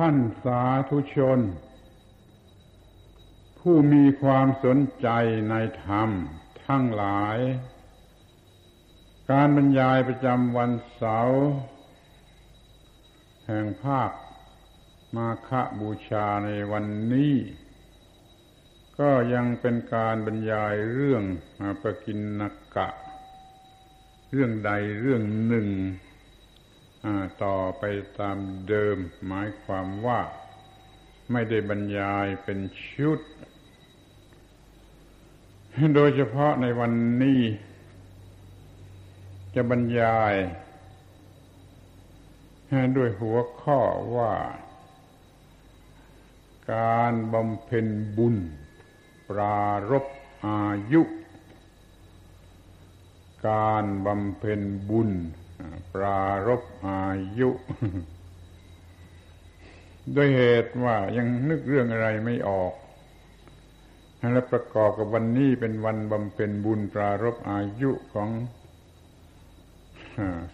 ท่านสาธุชน ผู้มีความสนใจในธรรมทั้งหลาย การบรรยายประจำวันเสาร์แห่งภาคมาฆบูชาในวันนี้ ก็ยังเป็นการบรรยายเรื่องปกินนกะ เรื่องใดเรื่องหนึ่ง ต่อไปตามเดิม หมายความว่าไม่ได้บรรยายเป็นชุด โดยเฉพาะในวันนี้ จะบรรยายด้วยหัวข้อว่า การบำเพ็ญบุญ ปรารบอายุ การบำเพ็ญบุญ ปรารบอายุ ด้วยเหตุว่ายังนึกเรื่องอะไรไม่ออก และประกอบกับวันนี้เป็นวันบำเพ็ญบุญปรารบอายุของ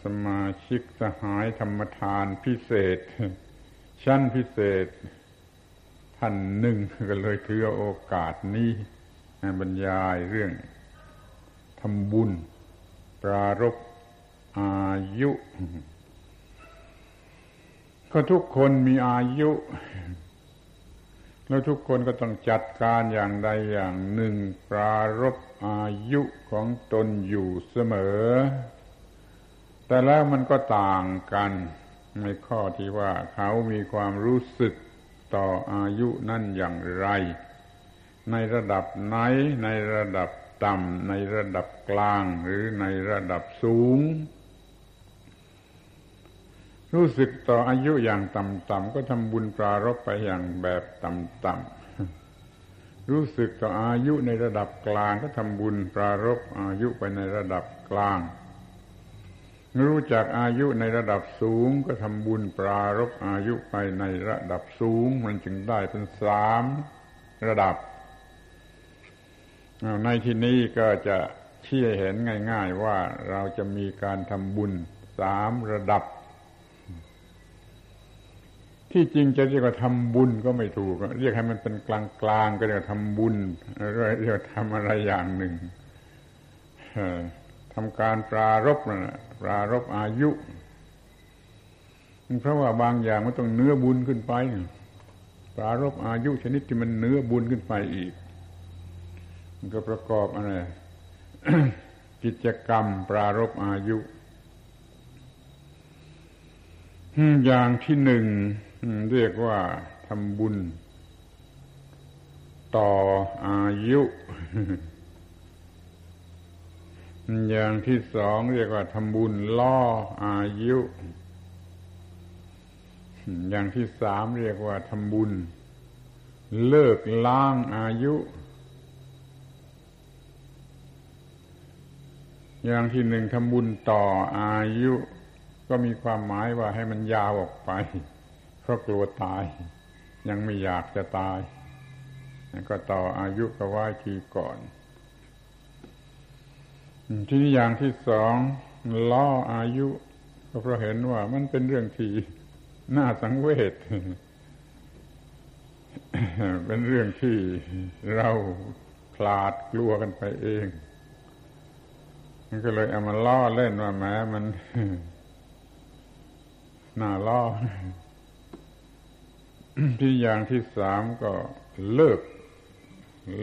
สมาชิกสหายธรรมทานพิเศษ ชั้นพิเศษ ท่านหนึ่งก็เลยถือโอกาสนี้บรรยายเรื่องทำบุญ ปรารบ อายุ ก็ทุกคนมีอายุ แล้วทุกคนก็ต้องจัดการอย่างใดอย่างหนึ่ง ปรารบอายุของตนอยู่เสมอ แต่แล้วมันก็ต่างกัน ในข้อที่ว่าเขามีความรู้สึกต่ออายุนั่นอย่างไร ในระดับไหน ในระดับต่ำในระดับกลางหรือในระดับสูง รู้สึกต่ออายุอย่างต่ำๆก็ทำบุญปรารบไปอย่างแบบต่ำๆรู้สึกต่ออายุในระดับกลางก็ทำบุญปรารบอายุไปในระดับกลาง รู้จักอายุในระดับสูงก็ทำบุญปรารบอายุไปในระดับสูง มันจึงได้เป็นสามระดับ ในที่นี้ก็จะเชี่ยเห็นง่าย ๆว่าเราจะมีการทำบุญสามระดับ ที่จริงจะเรียกว่าทำบุญก็ไม่ถูก เรียกให้มันเป็นกลางๆก็เรียกว่าทำบุญเรียกว่าทำอะไรอย่างหนึ่งทำการปรารบนะปรารบอายุ เพราะว่าบางอย่างมันต้องเนื้อบุญขึ้นไป ปรารบอายุชนิดที่มันเนื้อบุญขึ้นไปอีก มันก็ประกอบอะไรกิจกรรมปรารบอายุ อย่างที่หนึ่ง เรียกว่าทำบุญ ต่ออายุ อย่างที่สองเรียกว่าทำบุญล่ออายุ อย่างที่สามเรียกว่าทำบุญ เลิกล้างอายุ อย่างที่หนึ่งทำบุญต่ออายุ ก็มีความหมายว่าให้มันยาวออกไป เพราะกลัวตาย ยังไม่อยากจะตาย ก็ต่ออายุก็ไว้ทีก่อน ที่นี้อย่างที่สองล้ออายุก็เพราะเห็นว่ามันเป็นเรื่องที่น่าสังเวชเป็นเรื่องที่เราพลาดกลัวกันไปเองมันก็เลยเอามาล้อเล่นว่าแม้มันน่าล้อ ที่อย่างที่สามก็เลิก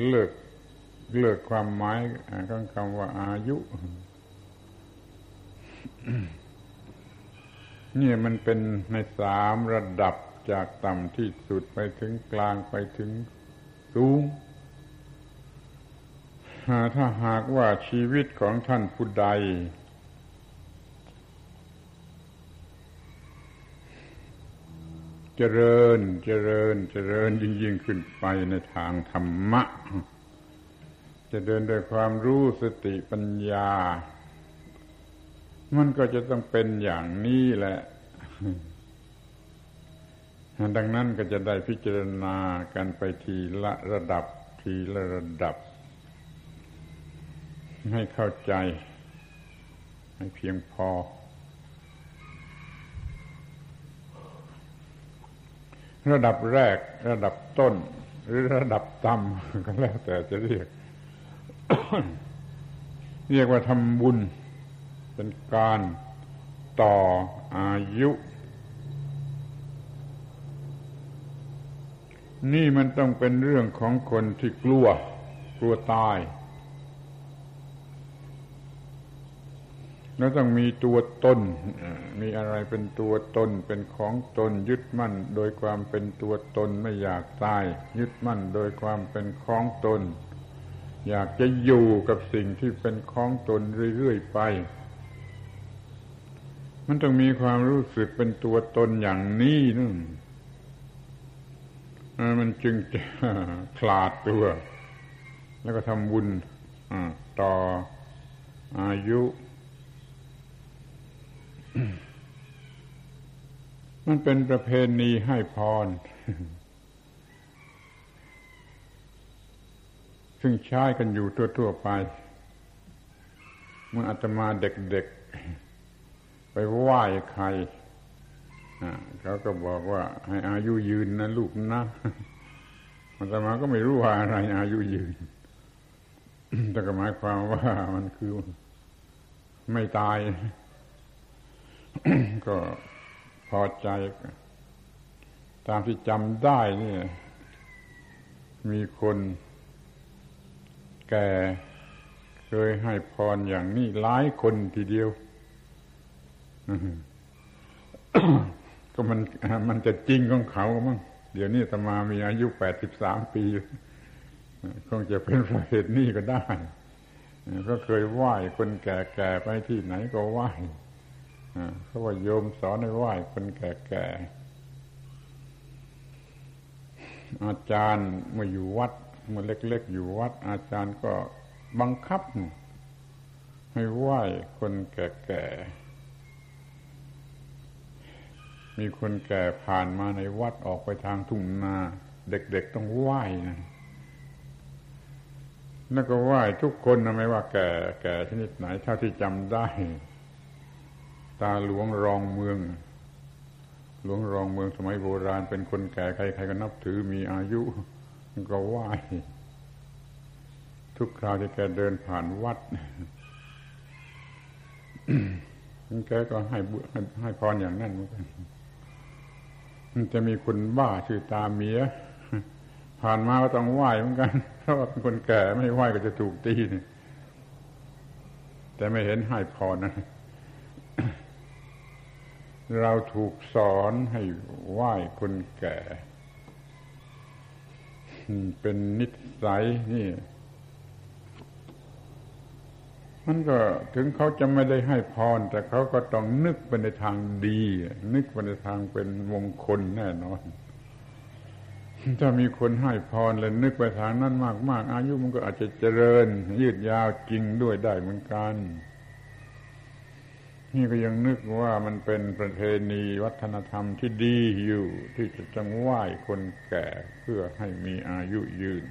เลิก เลิกความหมายของคำว่าอายุ นี่มันเป็นในสามระดับจากต่ำที่สุดไปถึงกลางไปถึงสูง ถ้าหากว่าชีวิตของท่านผู้ใด เจริญเจริญเจริญยิ่งยิ่งขึ้นไปในทางธรรมะ จะเดินโดยความรู้สติปัญญา มันก็จะต้องเป็นอย่างนี้แหละ ดังนั้นก็จะได้พิจารณากันไปทีละระดับทีละระดับ ให้เข้าใจ ให้เพียงพอ ระดับแรก ระดับต้น หรือระดับต่ำก็แล้วแต่จะเรียก เรียกว่าทำบุญ เป็นการต่ออายุ นี่มันต้องเป็นเรื่องของคนที่กลัว กลัวตาย แล้วต้องมีตัวตน มีอะไรเป็นตัวตน เป็นของตน ยึดมั่นโดยความเป็นตัวตนไม่อยากตาย ยึดมั่นโดยความเป็นของตน อยากจะอยู่กับสิ่งที่เป็นของตนเรื่อยๆไป มันต้องมีความรู้สึกเป็นตัวตนอย่างนี้นั่นมันจึงจะคลาดตัว แล้วก็ทำบุญต่ออายุ มันเป็นประเพณีให้พร ซึ่งใช้กันอยู่ทั่วๆไปเมื่ออาตมาเด็กๆ ไปไหว้ใครเขาก็บอกว่า ให้อายุยืนนะลูกนะอาตมาก็ไม่รู้ว่าอะไรอายุยืน แต่ก็หมายความว่ามันคือไม่ตาย ก็พอใจ ตามที่จำได้นี่มีคนแก่เคยให้พรอย่างนี้หลายคนทีเดียวก็มันมันจะจริงของเขามั้งเดี๋ยวนี้ตมามีอายุแปดสิบสามปีคงจะเป็นประเหตุนี้ก็ได้ ก็เคยไหว้คนแก่ๆไปที่ไหนก็ไหว้ เขาว่าโยมสอนให้ไหว้คนแก่ๆ อาจารย์เมื่ออยู่วัด เมื่อเล็ก ๆ อยู่วัด อาจารย์ก็บังคับ ให้ไหว้คนแก่ๆ มีคนแก่ผ่านมาในวัดออกไปทางทุ่งนา เด็กๆต้องไหว้นะแล้วก็ไหว้ทุกคนนะไม่ว่าแก่แก่ชนิดไหนเท่าที่จำได้ ตาหลวงรองเมือง หลวงรองเมืองสมัยโบราณเป็นคนแก่ใครๆก็นับถือมีอายุก็ไหว้ทุกคราวที่แกเดินผ่านวัดแกก็ให้ให้ให้พรอย่างนั้นเหมือนกันมันจะมีคนบ้าชื่อตาเมีย ผ่านมาก็ต้องไหว้เหมือนกันเพราะว่าเป็นคนแก่ไม่ไหว้ก็จะถูกตีนแต่ไม่เห็นให้พรนะ เราถูกสอนให้ไหว้คนแก่ เป็นนิสัยนี่ มันก็ถึงเขาจะไม่ได้ให้พร แต่เขาก็ต้องนึกไปในทางดี นึกไปในทางเป็นมงคลแน่นอนถ้ามีคนให้พรแล้วนึกไปทางนั้นมาก ๆ อายุมันก็อาจจะเจริญ ยืดยาวจริงด้วยได้เหมือนกัน นี่ก็ยังนึกว่ามันเป็นประเพณีวัฒนธรรมที่ดีอยู่ ที่จะจังไหว้คนแก่เพื่อให้มีอายุยืน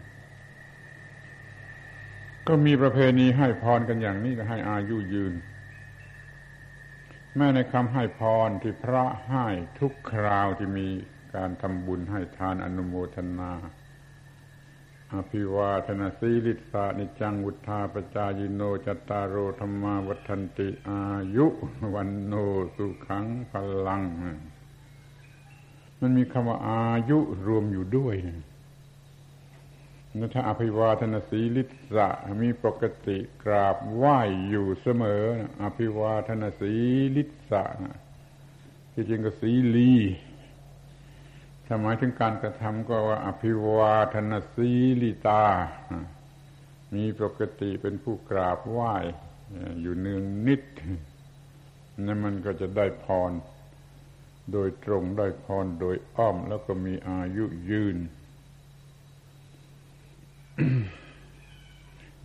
ก็มีประเพณีให้พรกันอย่างนี้จะให้อายุยืน แม้ในคำให้พรที่พระให้ทุกคราวที่มีการทำบุญให้ทานอนุโมทนา อภิวาทนาสีลิสานิจังวุธาปจายโนจตารโอธรรมาวัฒนติอายุ วันโนสุขังพลัง มันมีคำว่าอายุรวมอยู่ด้วยนะถ้าอภิวาทนาสีลิสะมีปกติกราบไหว้อยู่เสมอ อภิวาทนาสีลิสะที่จริงก็สีลี ถ้าหมายถึงการกระทำก็ว่าอภิวาทนาสีลิตา มีปกติเป็นผู้กราบไหว้ อยู่เนืองนิดนั่นมันก็จะได้พร โดยตรงได้พรโดยอ้อมแล้วก็มีอายุยืน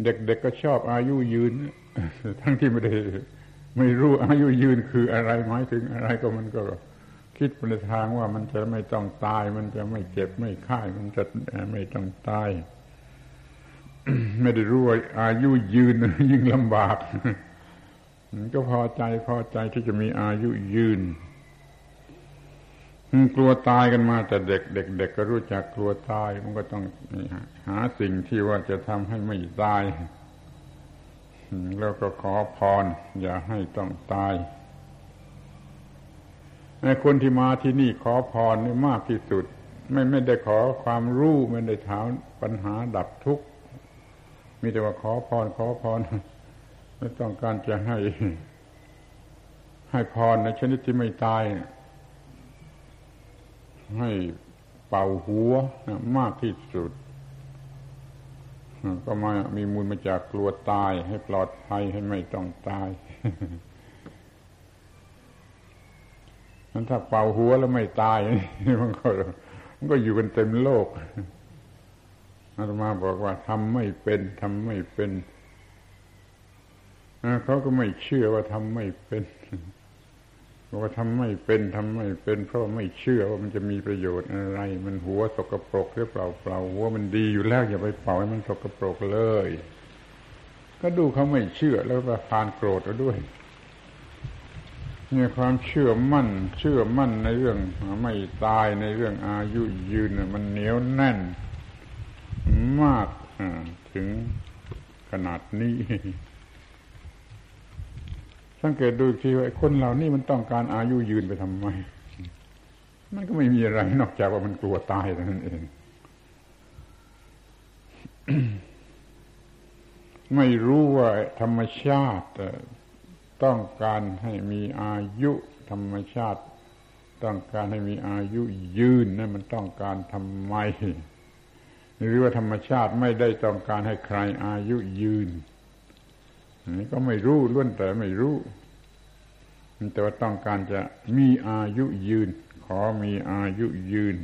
เด็กๆกก็ชอบอายุยืน ทั้งที่ไม่ได้ ไม่รู้อายุยืนคืออะไรหมายถึงอะไรก็มันก็ คิดไปในทางว่ามันจะไม่ต้องตาย มันจะไม่เจ็บไม่ไข้มันจะไม่ต้องตาย ไม่ได้รู้ว่าอายุยืนยิ่งลำบากก็พอใจพอใจที่จะมีอายุยืนกลัวตายกันมาแต่เด็กเด็กเด็กก็รู้จักกลัวตาย มันก็ต้องหาสิ่งที่ว่าจะทำให้ไม่ตาย แล้วก็ขอพรอย่าให้ต้องตาย คนที่มาที่นี่ขอพรนี่มากที่สุด ไม่ไม่ได้ขอความรู้ไม่ได้ถามปัญหาดับทุกข์มีแต่ว่าขอพรขอพรไม่ต้องการจะให้ ให้พรในชนิดที่ไม่ตาย ให้เป่าหัวมากที่สุด ก็มามีมูลมาจากกลัวตาย ให้ปลอดภัยให้ไม่ต้องตาย นั้นถ้าเป่าหัวแล้วไม่ตายมันก็มันก็อยู่กันเต็มโลกอาตมาบอกว่าทำไม่เป็นทำไม่เป็นเขาก็ไม่เชื่อว่าทำไม่เป็นบอกว่าทำไม่เป็นทำไม่เป็น เพราะไม่เชื่อว่ามันจะมีประโยชน์อะไร มันหัวสกปรกหรือเปล่าเปล่าหัวมันดีอยู่แล้วอย่าไปเป่าให้มันสกปรกเลย ก็ดูเขาไม่เชื่อแล้วประพานโกรธเอาด้วย เนี่ยความเชื่อมั่น เชื่อมั่นในเรื่องไม่ตายในเรื่องอายุยืนมันเหนียวแน่น มากถึงขนาดนี้สังเกตดูทีว่าคนเหล่านี้มันต้องการอายุยืนไปทำไม มันก็ไม่มีอะไร นอกจากว่ามันกลัวตายเท่านั้นเอง ไม่รู้ว่าธรรมชาติ ต้องการให้มีอายุธรรมชาติ ต้องการให้มีอายุยืนนั่นมันต้องการทำไม หรือว่าธรรมชาติไม่ได้ต้องการให้ใครอายุยืนนี่ก็ไม่รู้ล้วนแต่ไม่รู้แต่ว่าต้องการจะมีอายุยืน ขอมีอายุยืน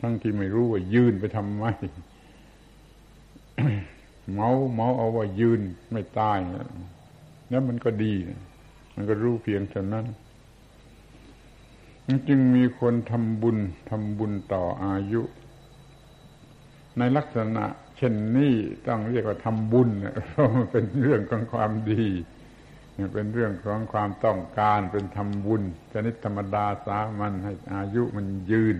ทั้งที่ไม่รู้ว่ายืนไปทำไมเมาเมาเอาว่ายืนไม่ตาย แล้วมันก็ดี มันก็รู้เพียงเท่านั้นจึงมีคนทำบุญทำบุญต่ออายุ ในลักษณะ เช่นนี้ต้องเรียกว่าทำบุญเพราะมันเป็นเรื่องของความดีเป็นเรื่องของความต้องการเป็นทำบุญชนิดธรรมดาสามัญให้อายุมันยืน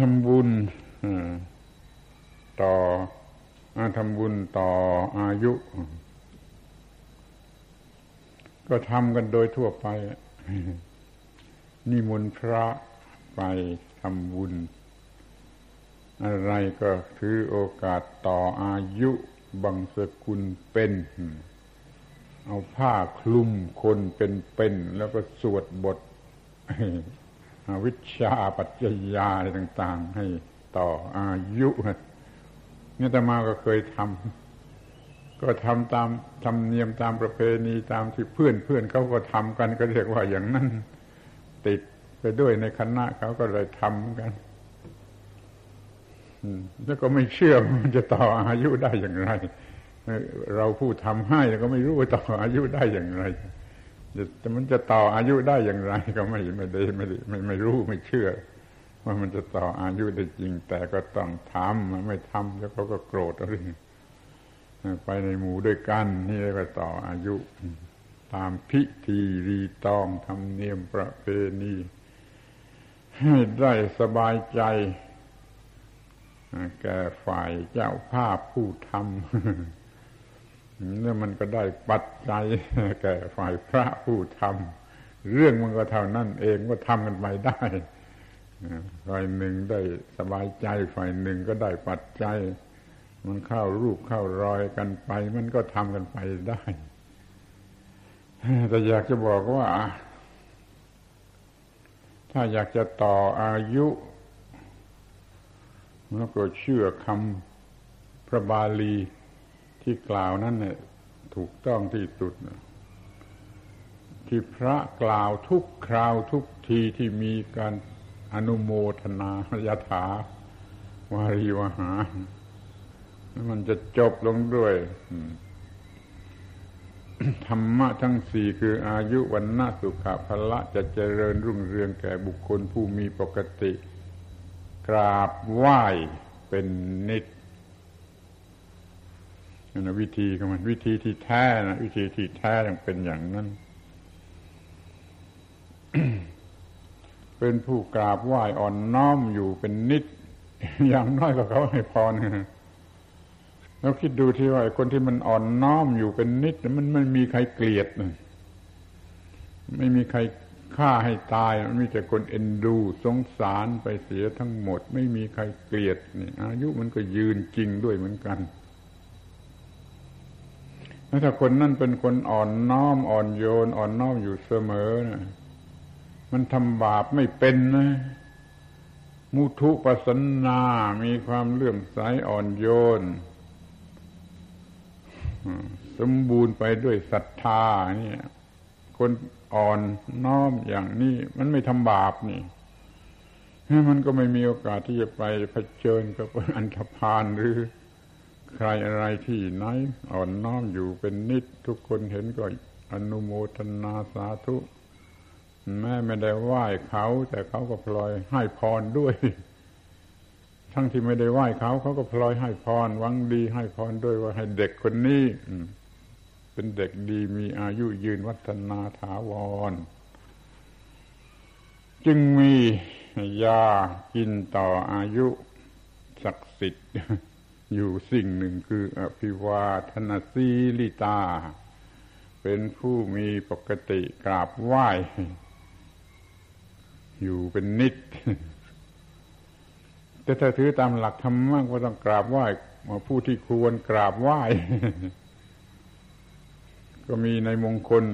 ทำบุญต่อทำบุญต่ออายุ ก็ทำกันโดยทั่วไป นิมนต์พระไปทำบุญ อะไรก็ถือโอกาสต่ออายุบังสกุลเป็น เอาผ้าคลุมคนเป็นๆแล้วก็สวดบทวิชาปัจจยาอะไรต่าง ๆ ให้ต่ออายุเนี่ยตมาก็เคยทำ ก็ทำตามธรรมเนียมตามประเพณีตามที่เพื่อนเพื่อนเขาก็ทำกันก็เรียกว่าอย่างนั้น ติดไปด้วยในคณะเขาก็เลยทำกันแล้วก็ไม่เชื่อมันจะต่ออายุได้อย่างไร เราผู้ทำให้แล้วก็ไม่รู้ว่าต่ออายุได้อย่างไรแต่มันจะต่ออายุได้อย่างไร ก็ไม่ไม่ได้ไม่ไม่ไม่รู้ไม่เชื่อ ว่ามันจะต่ออายุได้จริง แต่ก็ต้องทำไม่ทำแล้วเขาก็โกรธอะไร ไปในหมู่ด้วยกัน นี่เรียกว่าต่ออายุ ตามพิธีรีตองทำเนียมประเพณีให้ได้สบายใจ แก่ฝ่ายเจ้าภาพผู้ทำเนี่ยมันก็ได้ปัจจัยแก่ฝ่ายพระผู้ทำเรื่องมันก็เท่านั้นเองก็ทำกันไปได้ฝ่ายหนึ่งได้สบายใจฝ่ายหนึ่งก็ได้ปัจจัย มันเข้ารูปเข้ารอยกันไป มันก็ทำกันไปได้ แต่อยากจะบอกว่า ถ้าอยากจะต่ออายุแล้วก็เชื่อคำพระบาลีที่กล่าวนั้นเนี่ยถูกต้องที่สุด ที่พระกล่าวทุกคราวทุกทีที่มีการอนุโมทนายถาวารีวหา มันจะจบลงด้วยธรรมะทั้งสี่คืออายุวันนาสุขภละจะเจริญรุ่งเรืองแก่บุคคลผู้มีปกติ กราบไหว้เป็นนิดนั่นวิธีของมันวิธีที่แท้นะวิธีที่แท้ยังเป็นอย่างนั้น เป็นผู้กราบไหว้อ่อนน้อมอยู่เป็นนิด อย่างน้อยก็เขาให้พร แล้วคิดดูที่ว่าคนที่มันอ่อนน้อมอยู่เป็นนิดมันไม่มีใครเกลียดไม่มีใครฆ่าให้ตาย มันมีแต่คนเอ็นดู สงสารไปเสียทั้งหมด ไม่มีใครเกลียดนี่อายุมันก็ยืนจริงด้วยเหมือนกันแล้วถ้าคนนั่นเป็นคนอ่อนน้อมอ่อนโยน อ่อนน้อมอยู่เสมอนะมันทำบาปไม่เป็นนะมุทุปสันนา มีความเลื่อมใสอ่อนโยน สมบูรณ์ไปด้วยศรัทธาเนี่ย คนอ่อนน้อมอย่างนี้มันไม่ทำบาปนี่มันก็ไม่มีโอกาสที่จะไปเผชิญกับอันธพาลหรือใครอะไรที่ไหนอ่อนน้อมอยู่เป็นนิดทุกคนเห็นก็อนุโมทนาสาธุ แม่ไม่ได้ไหว้เขา แต่เขาก็พลอยให้พรด้วย ทั้งที่ไม่ได้ไหว้เขาเขาก็พลอยให้พรหวังดีให้พรด้วยว่าให้เด็กคนนี้เป็นเด็กดีมีอายุยืนวัฒนาถาวร จึงมียากินต่ออายุศักดิ์สิทธิ์อยู่สิ่งหนึ่งคืออภิวาทนาสีลิตา เป็นผู้มีปกติกราบไหว้ อยู่เป็นนิด แต่ถ้าถือตามหลักธรรมะก็ต้องกราบไหว้ผู้ที่ควรกราบไหว้ ก็มีในมงคล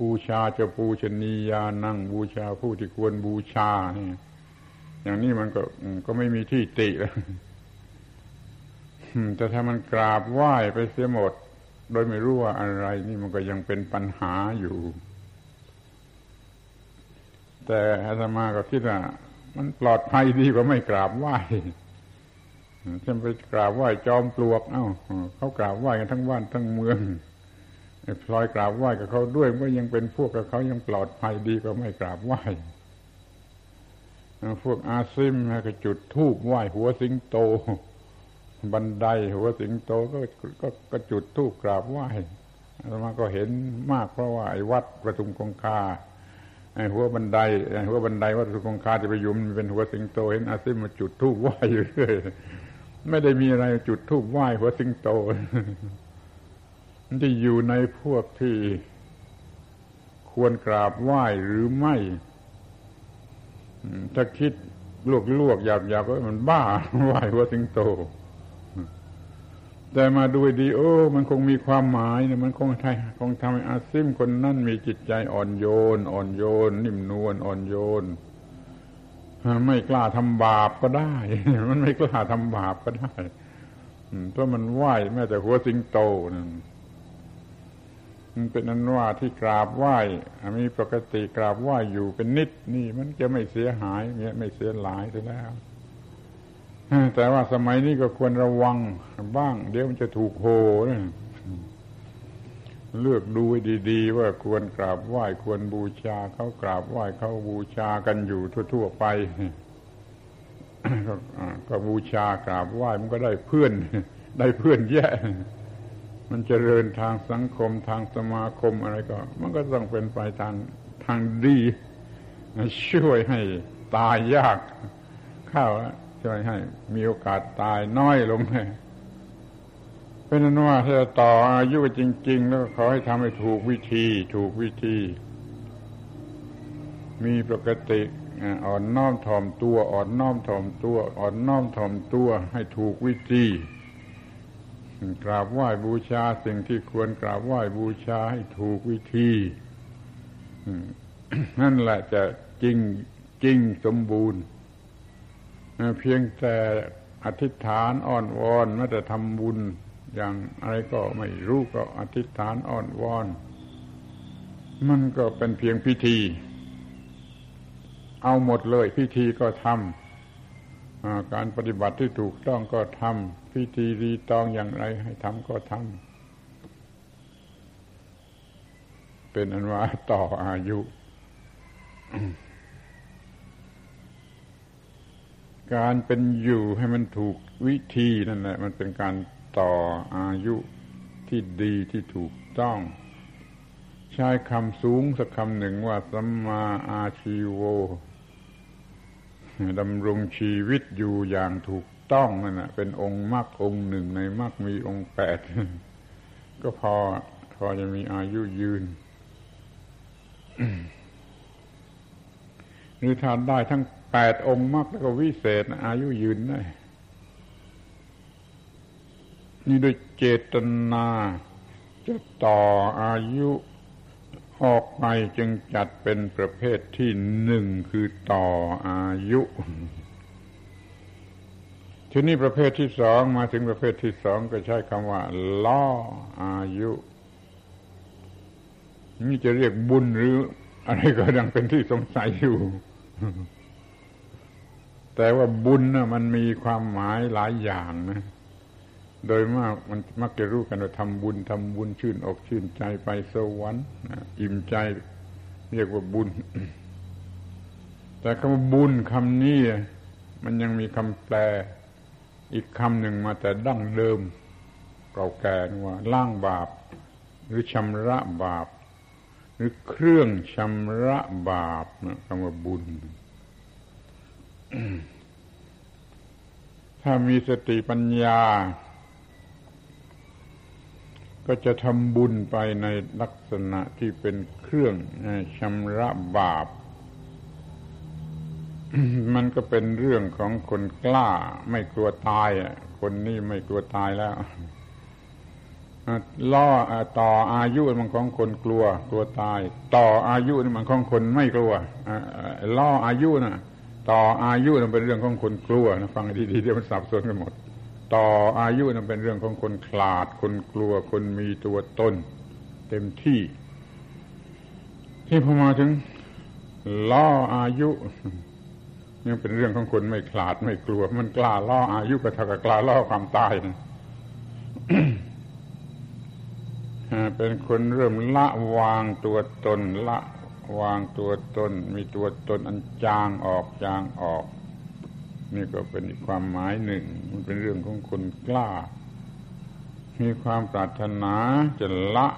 บูชาจะปูชนียานั่งบูชาผู้ที่ควรบูชานี่อย่างนี้มันก็ก็ไม่มีที่ติแล้วแต่ถ้ามันกราบไหว้ไปเสียหมด โดยไม่รู้ว่าอะไร นี่มันก็ยังเป็นปัญหาอยู่ แต่อาตมาก็คิดว่า มันปลอดภัยดีกว่าไม่กราบไหว้ฉันไปกราบไหว้จอมปลวก เอ้าเขากราบไหว้กันทั้งบ้านทั้งเมืองพลอยกราบไหว้กับเขาด้วยก็ยังเป็นพวกกับเขายังปลอดภัยดีกว่าไม่กราบไหว้พวกอาซิมก็จุดทูบไหว้หัวสิงโต บันไดหัวสิงโตก็ก็ก็จุดทูบกราบไหว้แล้วมาก็เห็นมากเพราะว่าไอ้วัดประทุมคงคา หัวบันไดหัวบันไดวัดประทุคงคาจะไปยุมเป็นหัวสิงโตเห็นอาซิมมาจุดทูบไหว้อยู่เรื่อยไม่ได้มีอะไรจุดทูบไหว้หัวสิงโตที่อยู่ในพวกที่ควรกราบไหว้หรือไม่ถ้าคิดลวกลวกหยาบหยาบก็มันบ้าไหว้หัวสิงโต แต่มาดูดีโอ้มันคงมีความหมายนะมันคงทำคงทำให้อาซิมคนนั่นมีจิตใจอ่อนโยน อ่อนโยน นิ่มนวลอ่อนโยนไม่กล้าทำบาปก็ได้ มันไม่กล้าทำบาปก็ได้เพราะมันไหวแม้แต่หัวสิงโตนั่นมันเป็นอันว่าที่กราบไหว้มีปกติกราบไหว้อยู่เป็นนิดนี่ มันจะไม่เสียหายเนี่ยไม่เสียหลายไปแล้ว แต่ว่าสมัยนี้ก็ควรระวังบ้าง เดี๋ยวมันจะถูกโหนะเลือกดูดี ๆ ว่าควรกราบไหว้ควรบูชาเขากราบไหว้เขาบูชากันอยู่ทั่ว ๆ ไปก็บูชากราบไหว้มันก็ได้เพื่อน ได้เพื่อนแย่มันจเจริญทางสังคมทางสมาคมอะไรก็ มันก็ต้องเป็นไปทางทางดี ช่วยให้ตายยาก ข้าว ช่วยให้มีโอกาสตายน้อยลงเป็นนั้นว่าถ้าต่ออายุจริง ๆ แล้วขอให้ทำให้ถูกวิธี ถูกวิธี มีปกติอ่อนน้อมถ่อมตัว อ่อนน้อมถ่อมตัว อ่อนน้อมถ่อมตัว ให้ถูกวิธีกราบไหว้บูชาสิ่งที่ควรกราบไหว้บูชาให้ถูกวิธีนั่นแหละจะจริงจริงสมบูรณ์ เพียงแต่อธิษฐานอ้อนวอนแม้แต่ทำบุญอย่างอะไรก็ไม่รู้ก็อธิษฐานอ้อนวอน มันก็เป็นเพียงพิธี เอาหมดเลยพิธีก็ทำการปฏิบัติที่ถูกต้องก็ทำพิธีรีตองอย่างไรให้ทำก็ทำเป็นอันว่าต่ออายุ การเป็นอยู่ให้มันถูกวิธีนั่นแหละมันเป็นการต่ออายุที่ดีที่ถูกต้อง ใช้คำสูงสักคำหนึ่งว่าสัมมาอาชีโวดำรงชีวิตอยู่อย่างถูกต้องนั่นนะเป็นองค์มรรคองค์หนึ่งในมรรคมีองค์แปดก็พอพอจะมีอายุยืนหรือทานได้ทั้ง แปดองค์มรรคแล้วก็วิเศษ อายุยืนได้นี่โดยเจตนา จะต่ออายุออกไปจึงจัดเป็นประเภทที่หนึ่งคือต่ออายุ ทีนี้ประเภทที่สองมาถึงประเภทที่สองก็ใช้คำว่า ล่ออายุ นี่จะเรียกบุญหรือ อะไรก็ยังเป็นที่สงสัยอยู่ แต่ว่าบุญนะมันมีความหมายหลายอย่างนะ โดยมากมันมักจะรู้กันว่าทำบุญทำบุญชื่นอกชื่นใจไปสวรรค์อิ่มใจเรียกว่าบุญ แต่คำว่าบุญคำนี้มันยังมีคำแปล อีกคำหนึ่งมาแต่ดั้งเดิมเก่าแก่ว่าล้างบาป หรือชำระบาป หรือเครื่องชำระบาปนะคำว่าบุญ ถ้ามีสติปัญญา ก็จะทำบุญไปในลักษณะที่เป็นเครื่องชำระบาป มันก็เป็นเรื่องของคนกล้า ไม่กลัวตายคนนี้ไม่กลัวตายแล้วล่อต่ออายุมันของคนกลัว กลัวตาย ต่ออายุมันของคนไม่กลัวล่ออายุนะ ต่ออายุมันเป็นเรื่องของคนกลัวนะฟังดีๆเดี๋ยวมันสับสนกันหมด ต่ออายุนั้นเป็นเรื่องของคนขลาด คนกลัว คนมีตัวตนเต็มที่ ที่พอมาถึงล่ออายุยังเป็นเรื่องของคนไม่ขลาดไม่กลัว มันกล้าล่ออายุก็เท่ากับกล้าล่อความตายนะเป็นคนเริ่มละวางตัวตนละ วางตัวตนมีตัวตนอันจางออกจางออก นี่ก็เป็นอีกความหมายหนึ่ง มันเป็นเรื่องของคนกล้า มีความปรารถนาจะละ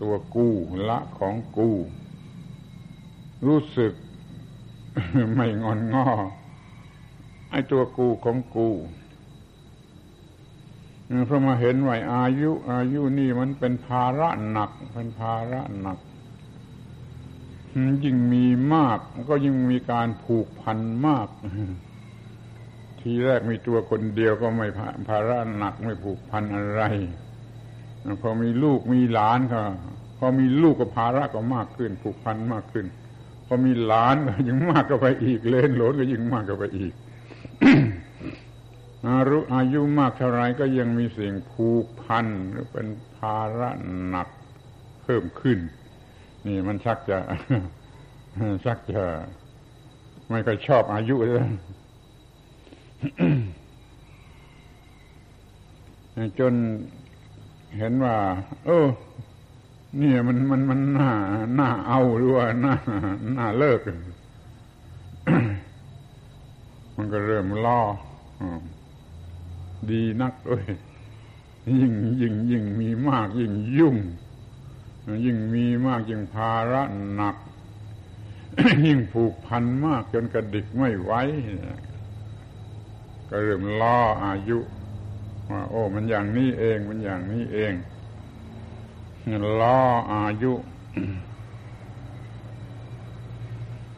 ตัวกู้ละของกู้รู้สึกไม่งอนงอไอ้ตัวกูของกูเพราะมาเห็นว่าอายุ อายุนี่มันเป็นภาระหนัก เป็นภาระหนัก ยิ่งมีมากก็ยิ่งมีการผูกพันมาก ทีแรกมีตัวคนเดียวก็ไม่ภาระหนักไม่ผูกพันอะไรพอมีลูกมีหลานก็พอมีลูกก็ภาระก็มากขึ้น ผูกพันมากขึ้น พอมีหลานก็ยิ่งมากก็ไปอีกเลนหลนก็ยิ่งมากก็ไปอีกอายุอายุมากเท่าไรก็ยังมีสิ่งผูกพันหรือเป็นภาระหนักเพิ่มขึ้น นี่มันชักจะ ชักจะ ไม่ค่อยชอบอายุเลยจนเห็นว่าเออนี่ยมันมันมันน่าน่าเอาหรือว่าน่าน่าเลิก มันก็เริ่มล่อดีนักเลยยิ่งยิ่งยิ่งมีมากยิ่งยุ่ง ยิ่งมีมากยิ่งภาระหนัก ยิ่งผูกพันมากจนกระดิกไม่ไหวก็เริ่มล่ออายุว่าโอ้ มันอย่างนี้เองมันอย่างนี้เองล่ออายุ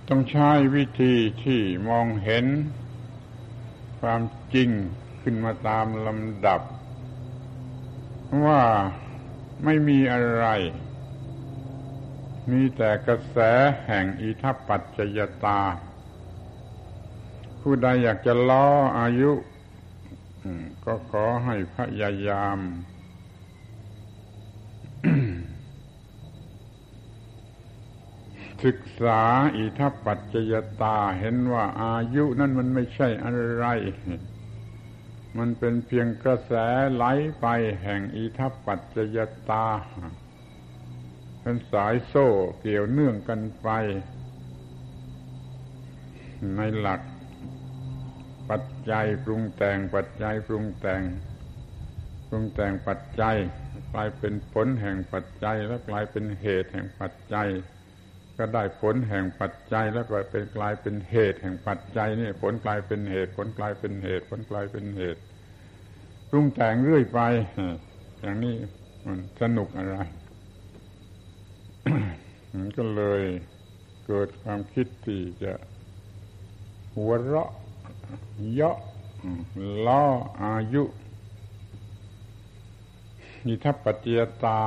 ต้องใช้วิธีที่มองเห็น ความจริงขึ้นมาตามลำดับ ว่าไม่มีอะไร มีแต่กระแสแห่งอิทัปปัจจยตา ผู้ใดอยากจะล้ออายุ ก็ขอให้พยายาม ศึกษาอิทัปปัจจยตาเห็นว่าอายุนั่นมันไม่ใช่อะไร มันเป็นเพียงกระแสไหลไปแห่งอิทัปปัจจยตา เป็นสายโซ่เกี่ยวเนื่องกันไป ในหลัก ปัจจัยปรุงแต่ง ปัจจัยปรุงแต่ง ปรุงแต่งปัจจัย กลายเป็นผลแห่งปัจจัย แล้วกลายเป็นเหตุแห่งปัจจัย ก็ได้ผลแห่งปัจจัย แล้วก็เป็นกลายเป็นเหตุแห่งปัจจัยนี่ผลกลายเป็นเหตุ ผลกลายเป็นเหตุ ผลกลายเป็นเหตุ ปรุงแต่งเรื่อยไปอย่างนี้มันสนุกอะไร มันก็เลยเกิดความคิดที่จะหัวเราะเยาะล้ออายุนิทัปปัจจยตา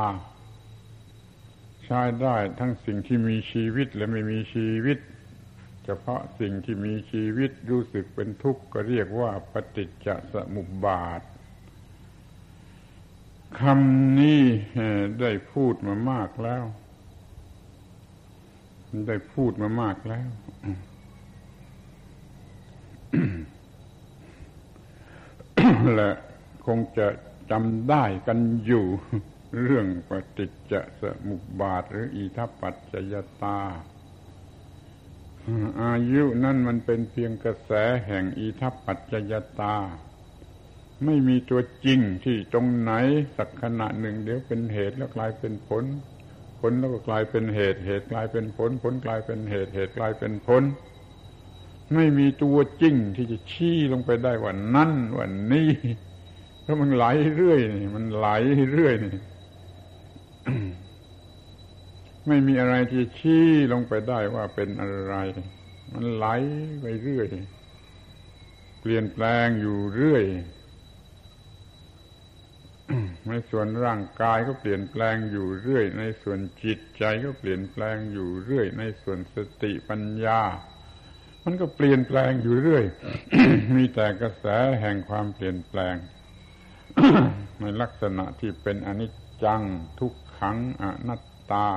ใช้ได้ทั้งสิ่งที่มีชีวิตและไม่มีชีวิต เฉพาะสิ่งที่มีชีวิตรู้สึกเป็นทุกข์ก็เรียกว่าปฏิจจสมุปบาทคำนี้ได้พูดมามากแล้ว ได้พูดมามากแล้ว และคงจะจำได้กันอยู่ เรื่องปฏิจจสมุปบาท หรืออิทัปปัจจยตา อายุนั่นมันเป็นเพียงกระแสแห่งอิทัปปัจจยตา ไม่มีตัวจริงที่ตรงไหนสักขณะหนึ่ง เดี๋ยวเป็นเหตุแล้วกลายเป็นผล ผลแล้วก็กลายเป็นเหตุ เหตุกลายเป็นผล ผลกลายเป็นเหตุ เหตุกลายเป็นผล ไม่มีตัวจริงที่จะชี้ลงไปได้ว่านั่นว่านี่เพราะมันไหลเรื่อยนี่มันไหลเรื่อยนี่ไม่มีอะไรที่ชี้ลงไปได้ว่าเป็นอะไร มันไหลไปเรื่อย เปลี่ยนแปลงอยู่เรื่อย ในส่วนร่างกายก็เปลี่ยนแปลงอยู่เรื่อย ในส่วนจิตใจก็เปลี่ยนแปลงอยู่เรื่อย ในส่วนสติปัญญา มันก็เปลี่ยนแปลงอยู่เรื่อย มีแต่กระแสแห่งความเปลี่ยนแปลง ในลักษณะที่เป็นอนิจจังทุกขังอนัตตา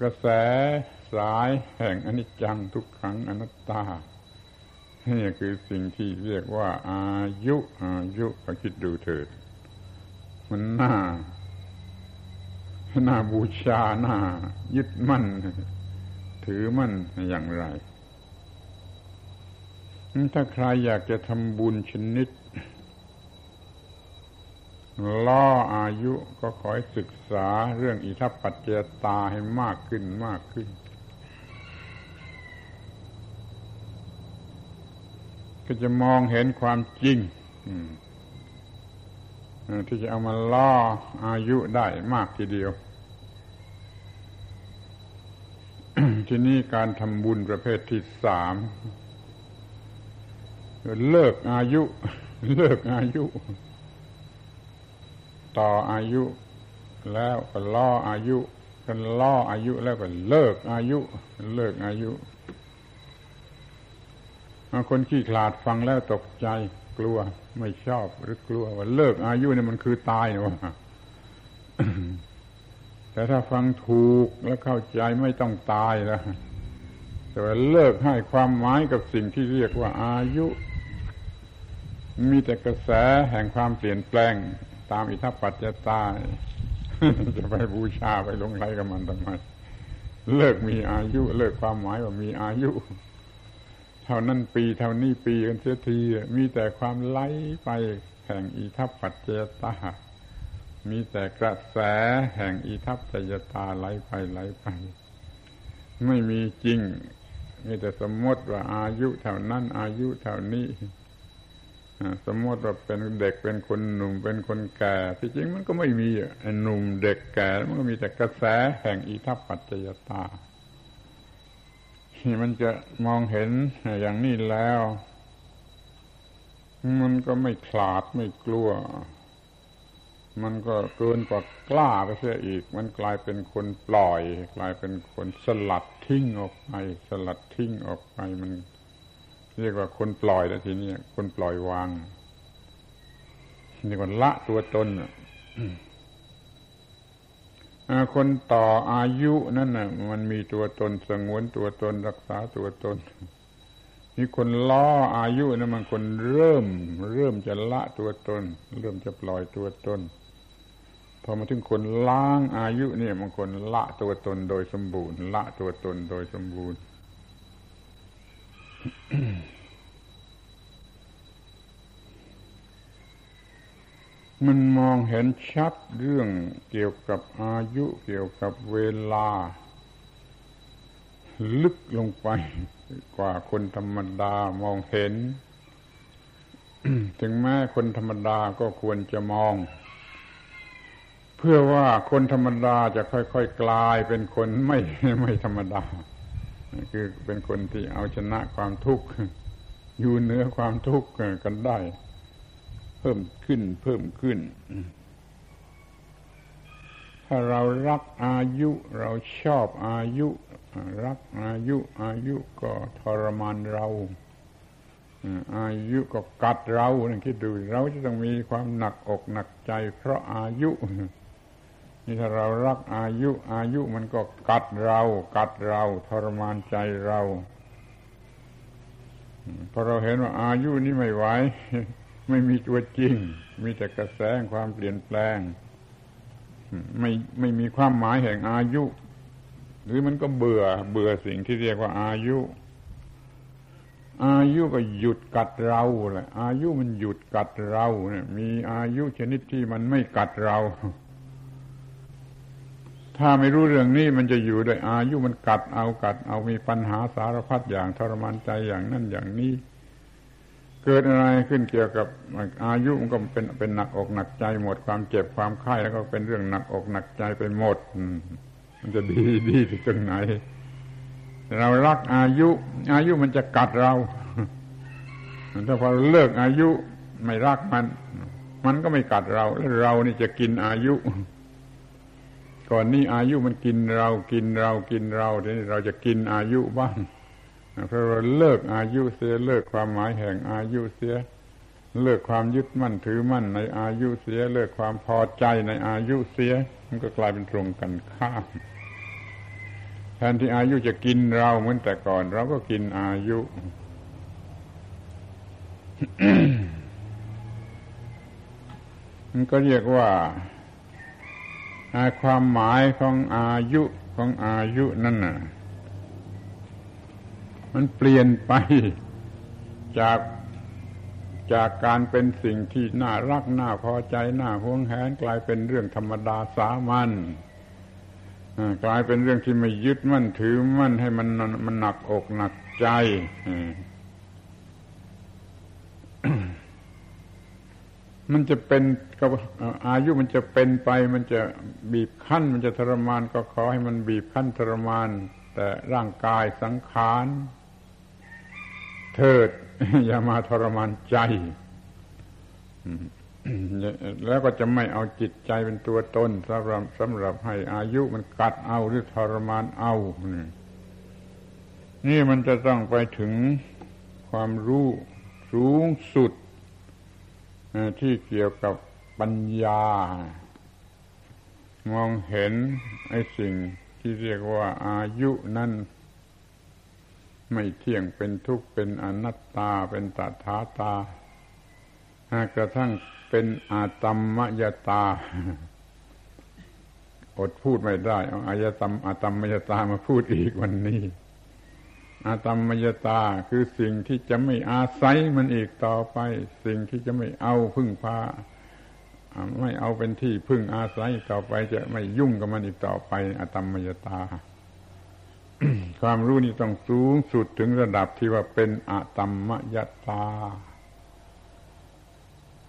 กระแสสายแห่งอนิจจังทุกขังอนัตตา นี่คือสิ่งที่เรียกว่า อายุอายุคิดดูเถิด มันน่าน่าบูชาน่ายึดมั่น ถือมั่นอย่างไร ถ้าใครอยากจะทำบุญชนิด ล่ออายุก็ขอให้ศึกษาเรื่องอิทัปปัจเจตาให้มากขึ้นมากขึ้น ก็จะมองเห็นความจริงที่จะเอามาล่ออายุได้มากทีเดียว ทีนี้การทำบุญประเภทที่สามเลิกอายุ เลิกอายุ ต่ออายุ แล้วก็ล่ออายุกันล่ออายุแล้วก็เลิกอายุ เลิกอายุ คนขี้ขลาดฟังแล้วตกใจกลัวไม่ชอบหรือกลัวว่าเลิกอายุเนี่ยมันคือตายนะวะแต่ถ้าฟังถูกและเข้าใจไม่ต้องตายแล้วแต่ว่าเลิกให้ความหมายกับสิ่งที่เรียกว่าอายุ มีแต่กระแสแห่งความเปลี่ยนแปลง ตามอิทธิปัจจตาจะไปบูชาไปลงไรกับมันทำไมเลิกมีอายุ เลิกความหมายว่ามีอายุ ท่านั้นปีเท่านี้ปีกันเสียที มีแต่ความไหลไปแห่งอิทัปปัจเจตามีแต่กระแสแห่งอิทัปจตาไหลไปไหลไป ไม่มีจริง มีแต่สมมติว่าอายุเท่านั้น อายุเท่านี้สมมติว่าเป็นเด็กเป็นคนหนุ่มเป็นคนแก่ที่จริงมันก็ไม่มีหนุ่มเด็กแก่ มันก็มีแต่กระแสแห่งอิทัปปัจจยตา มันจะมองเห็นอย่างนี้แล้ว มันก็ไม่ขลาดไม่กลัว มันก็เกินกว่ากล้าไปเสียอีก มันกลายเป็นคนปล่อย กลายเป็นคนสลัดทิ้งออกไป สลัดทิ้งออกไปมัน เรียกว่าคนปล่อยแล้วทีนี้คนปล่อยวางนี่คนละตัวตน คนต่ออายุนั่นน่ะมันมีตัวตนสงวนตัวตนรักษาตัวตนมีคนล้ออายุนั่นมันคนเริ่ม เริ่มจะละตัวตน เริ่มจะปล่อยตัวตนพอมาถึงคนล้างอายุเนี่ยบางคนละตัวตนโดยสมบูรณ์ ละตัวตนโดยสมบูรณ์ มันมองเห็นชัดเรื่องเกี่ยวกับอายุเกี่ยวกับเวลา ลึกลงไปกว่าคนธรรมดามองเห็น ถึงแม้คนธรรมดาก็ควรจะมอง เพื่อว่าคนธรรมดาจะค่อยๆกลายเป็นคนไม่ไม่ธรรมดา คือเป็นคนที่เอาชนะความทุกข์อยู่เหนือความทุกข์กันได้ เพิ่มขึ้นเพิ่มขึ้น ถ้าเรารักอายุเราชอบอายุ รักอายุอายุก็ทรมานเรา อายุก็กัดเราคิดดูเราจะต้องมีความหนักอกหนักใจ เพราะอายุนี่ถ้าเรารักอายุอายุมันก็กัดเรา กัดเรา ทรมานใจเราพอเราเห็นว่าอายุนี้ไม่ไหว ไม่มีตัวจริง มีแต่กระแสความเปลี่ยนแปลง ไม่ไม่มีความหมายแห่งอายุ หรือมันก็เบื่อ เบื่อสิ่งที่เรียกว่าอายุ อายุก็หยุดกัดเราแหละ อายุมันหยุดกัดเราเนี่ยมีอายุชนิดที่มันไม่กัดเรา ถ้าไม่รู้เรื่องนี้มันจะอยู่ด้วยอายุมันกัดเอากัด เอามีปัญหาสารพัดอย่างทรมานใจอย่างนั้นอย่างนี้ เกิดอะไรขึ้นเกี่ยวกับอายุมันก็เป็นเป็นหนักอกหนักใจหมดความเจ็บความไข้แล้วก็เป็นเรื่องหนักอกหนักใจไปหมด มันจะดีดีที่ตรงไหน เรารักอายุ อายุมันจะกัดเราถ้าพอเลิกอายุไม่รักมัน มันก็ไม่กัดเรา แล้วเรานี่จะกินอายุ ก่อนนี้อายุมันกินเรากินเรากินเราทีนี้เราจะกินอายุบ้าง เพราะเราเลิกอายุเสียเลิกความหมายแห่งอายุเสีย เลิกความยึดมั่นถือมั่นในอายุเสีย เลิกความพอใจในอายุเสีย มันก็กลายเป็นตรงกันข้ามแทนที่อายุจะกินเราเหมือนแต่ก่อน เราก็กินอายุมันก็เรียกว่าความหมายของอายุของอายุนั่นน่ะ มันเปลี่ยนไป จากจากการเป็นสิ่งที่น่ารักน่าพอใจน่าห่วงแหนกลายเป็นเรื่องธรรมดาสามัญกลายเป็นเรื่องที่ไม่ยึดมั่นถือมั่นให้มันมันหนักอกหนักใจมันจะเป็นกับอายุมันจะเป็นไป มันจะบีบคั้น มันจะทรมานก็ขอให้มันบีบคั้นทรมาน แต่ร่างกายสังขาร เถิด อย่ามาทรมานใจ แล้วก็จะไม่เอาจิตใจเป็นตัวตนสำหรับสำหรับให้อายุมันกัดเอาหรือทรมานเอา นี่มันจะต้องไปถึงความรู้สูงสุดที่เกี่ยวกับปัญญา มองเห็นไอ้สิ่งที่เรียกว่าอายุนั้น ไม่เที่ยงเป็นทุกข์เป็นอนัตตาเป็นตถาตา กระทั่งเป็นอาตมมยตา อดพูดไม่ได้ เอาอายตมอาตมมยตามาพูดอีกวันนี้ อาตมมยตาคือสิ่งที่จะไม่อาศัยมันอีกต่อไป สิ่งที่จะไม่เอาพึ่งพาไม่เอาเป็นที่พึ่งอาศัยต่อไป จะไม่ยุ่งกับมันอีกต่อไปอาตมมยตา ความรู้นี่ต้องสูงสุดถึงระดับที่ว่าเป็นอะตัมมยตา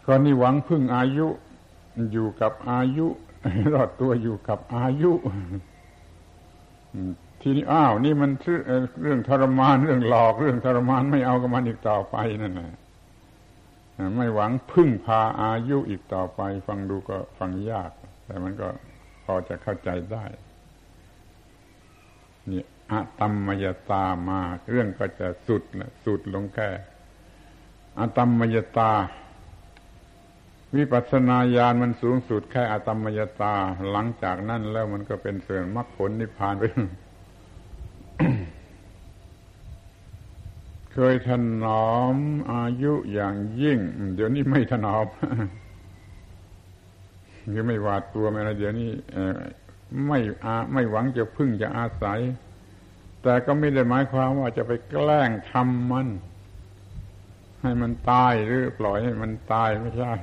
คนนี้หวังพึ่งอายุ อยู่กับอายุ รอดตัวอยู่กับอายุทีนี้อ้าว นี่มันเรื่องทรมานเรื่องหลอกเรื่องทรมานไม่เอากับมันอีกต่อไปนั่นแหละไม่หวังพึ่งพาอายุอีกต่อไป ฟังดูก็ฟังยาก แต่มันก็พอจะเข้าใจได้ เนี่ย อตัมมยตามา เรื่องก็จะสุดละสุดลงแค่อตัมมยตา วิปัสสนาญาณมันสูงสุดแค่อตัมมยตา หลังจากนั้นแล้วมันก็เป็นเสื่อมมรรคผลนิพพานไปเคยถนอมอายุอย่างยิ่ง เดี๋ยวนี้ไม่ถนอมคือไม่หวาดกลัวอะไรเดี๋ยวนี้ไม่อาไม่หวังจะพึ่งจะอาศัย แต่ก็ไม่ได้หมายความว่าจะไปแกล้งทำมัน ให้มันตายหรือปล่อยให้มันตายไม่ใช่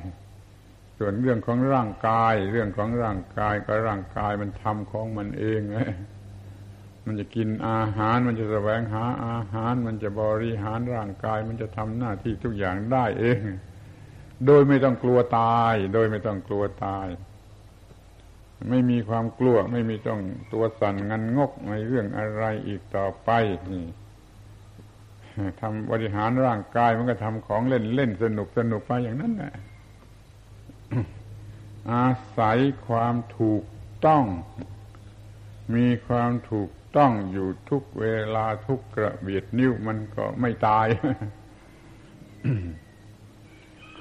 ส่วนเรื่องของร่างกาย เรื่องของร่างกายก็ร่างกายมันทำของมันเองมันจะกินอาหาร มันจะแสวงหาอาหาร มันจะบริหารร่างกาย มันจะทำหน้าที่ทุกอย่างได้เอง โดยไม่ต้องกลัวตาย โดยไม่ต้องกลัวตาย ไม่มีความกลัว ไม่มีต้องตัวสั่นงันงกในเรื่องอะไรอีกต่อไปนี่ทำบริหารร่างกายมันก็ทำของเล่นเล่นสนุกสนุกไปอย่างนั้นแหละอาศัยความถูกต้อง มีความถูกต้องอยู่ทุกเวลาทุกกระเบียดนิ้วมันก็ไม่ตาย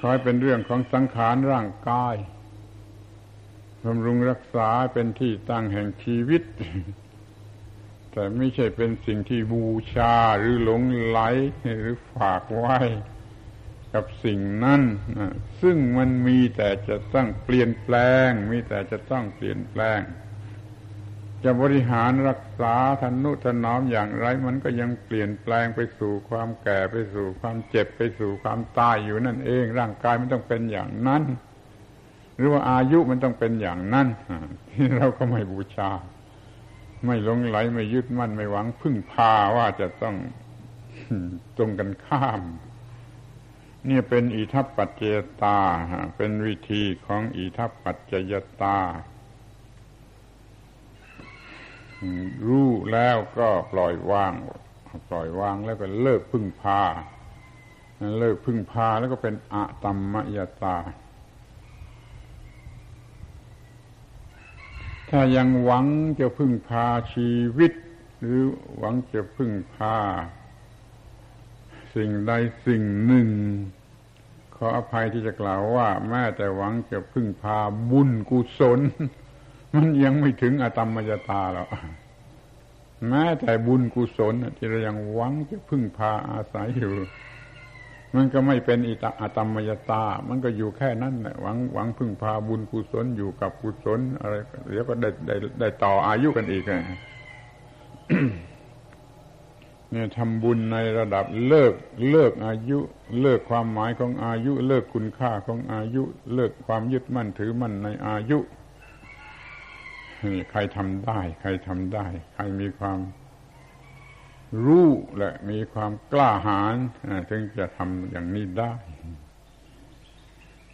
คอยเป็นเรื่องของสังขารร่างกาย บำรุงรักษาเป็นที่ตั้งแห่งชีวิต แต่ไม่ใช่เป็นสิ่งที่บูชาหรือหลงไหลหรือฝากไว้กับสิ่งนั้นซึ่งมันมีแต่จะต้องเปลี่ยนแปลง มีแต่จะต้องเปลี่ยนแปลง จะบริหารรักษาทนุถนอมอย่างไร มันก็ยังเปลี่ยนแปลงไปสู่ความแก่ไปสู่ความเจ็บไปสู่ความตายอยู่นั่นเอง ร่างกายมันต้องเป็นอย่างนั้น หรือว่าอายุมันต้องเป็นอย่างนั้นที่เราก็ไม่บูชา ไม่หลงไหลไม่ยึดมั่นไม่หวัง พึ่งพาว่าจะต้องตรงกันข้าม เนี่ยเป็นอิทัปปัจเจตา เป็นวิธีของอิทัปปัจจยตา รู้แล้วก็ปล่อยวาง ปล่อยวางแล้วก็เลิกพึ่งพา เลิกพึ่งพาแล้วก็เป็นอะตัมมยตา ถ้ายังหวังจะพึ่งพาชีวิต หรือหวังจะพึ่งพา สิ่งใดสิ่งหนึ่ง ขออภัยที่จะกล่าวว่า แม้แต่หวังจะพึ่งพาบุญกุศล มันยังไม่ถึงอตมมยตาหรอกแม้แต่บุญกุศลที่เรายังหวังจะพึ่งพาอาศัยอยู่ มันก็ไม่เป็นอิตาอตมมยตา มันก็อยู่แค่นั้นแหละหวังหวังพึ่งพาบุญกุศลอยู่กับกุศลอะไรเดี๋ยวก็ได้ได้ได้ต่ออายุกันอีกไงเนี่ยทำบุญในระดับเลิกเลิกอายุ เลิกความหมายของอายุ เลิกคุณค่าของอายุ เลิกความยึดมั่นถือมั่นในอายุนี่ใครทำได้ ใครทำได้ ใครมีความ รู้และมีความกล้าหาญถึงจะทำอย่างนี้ได้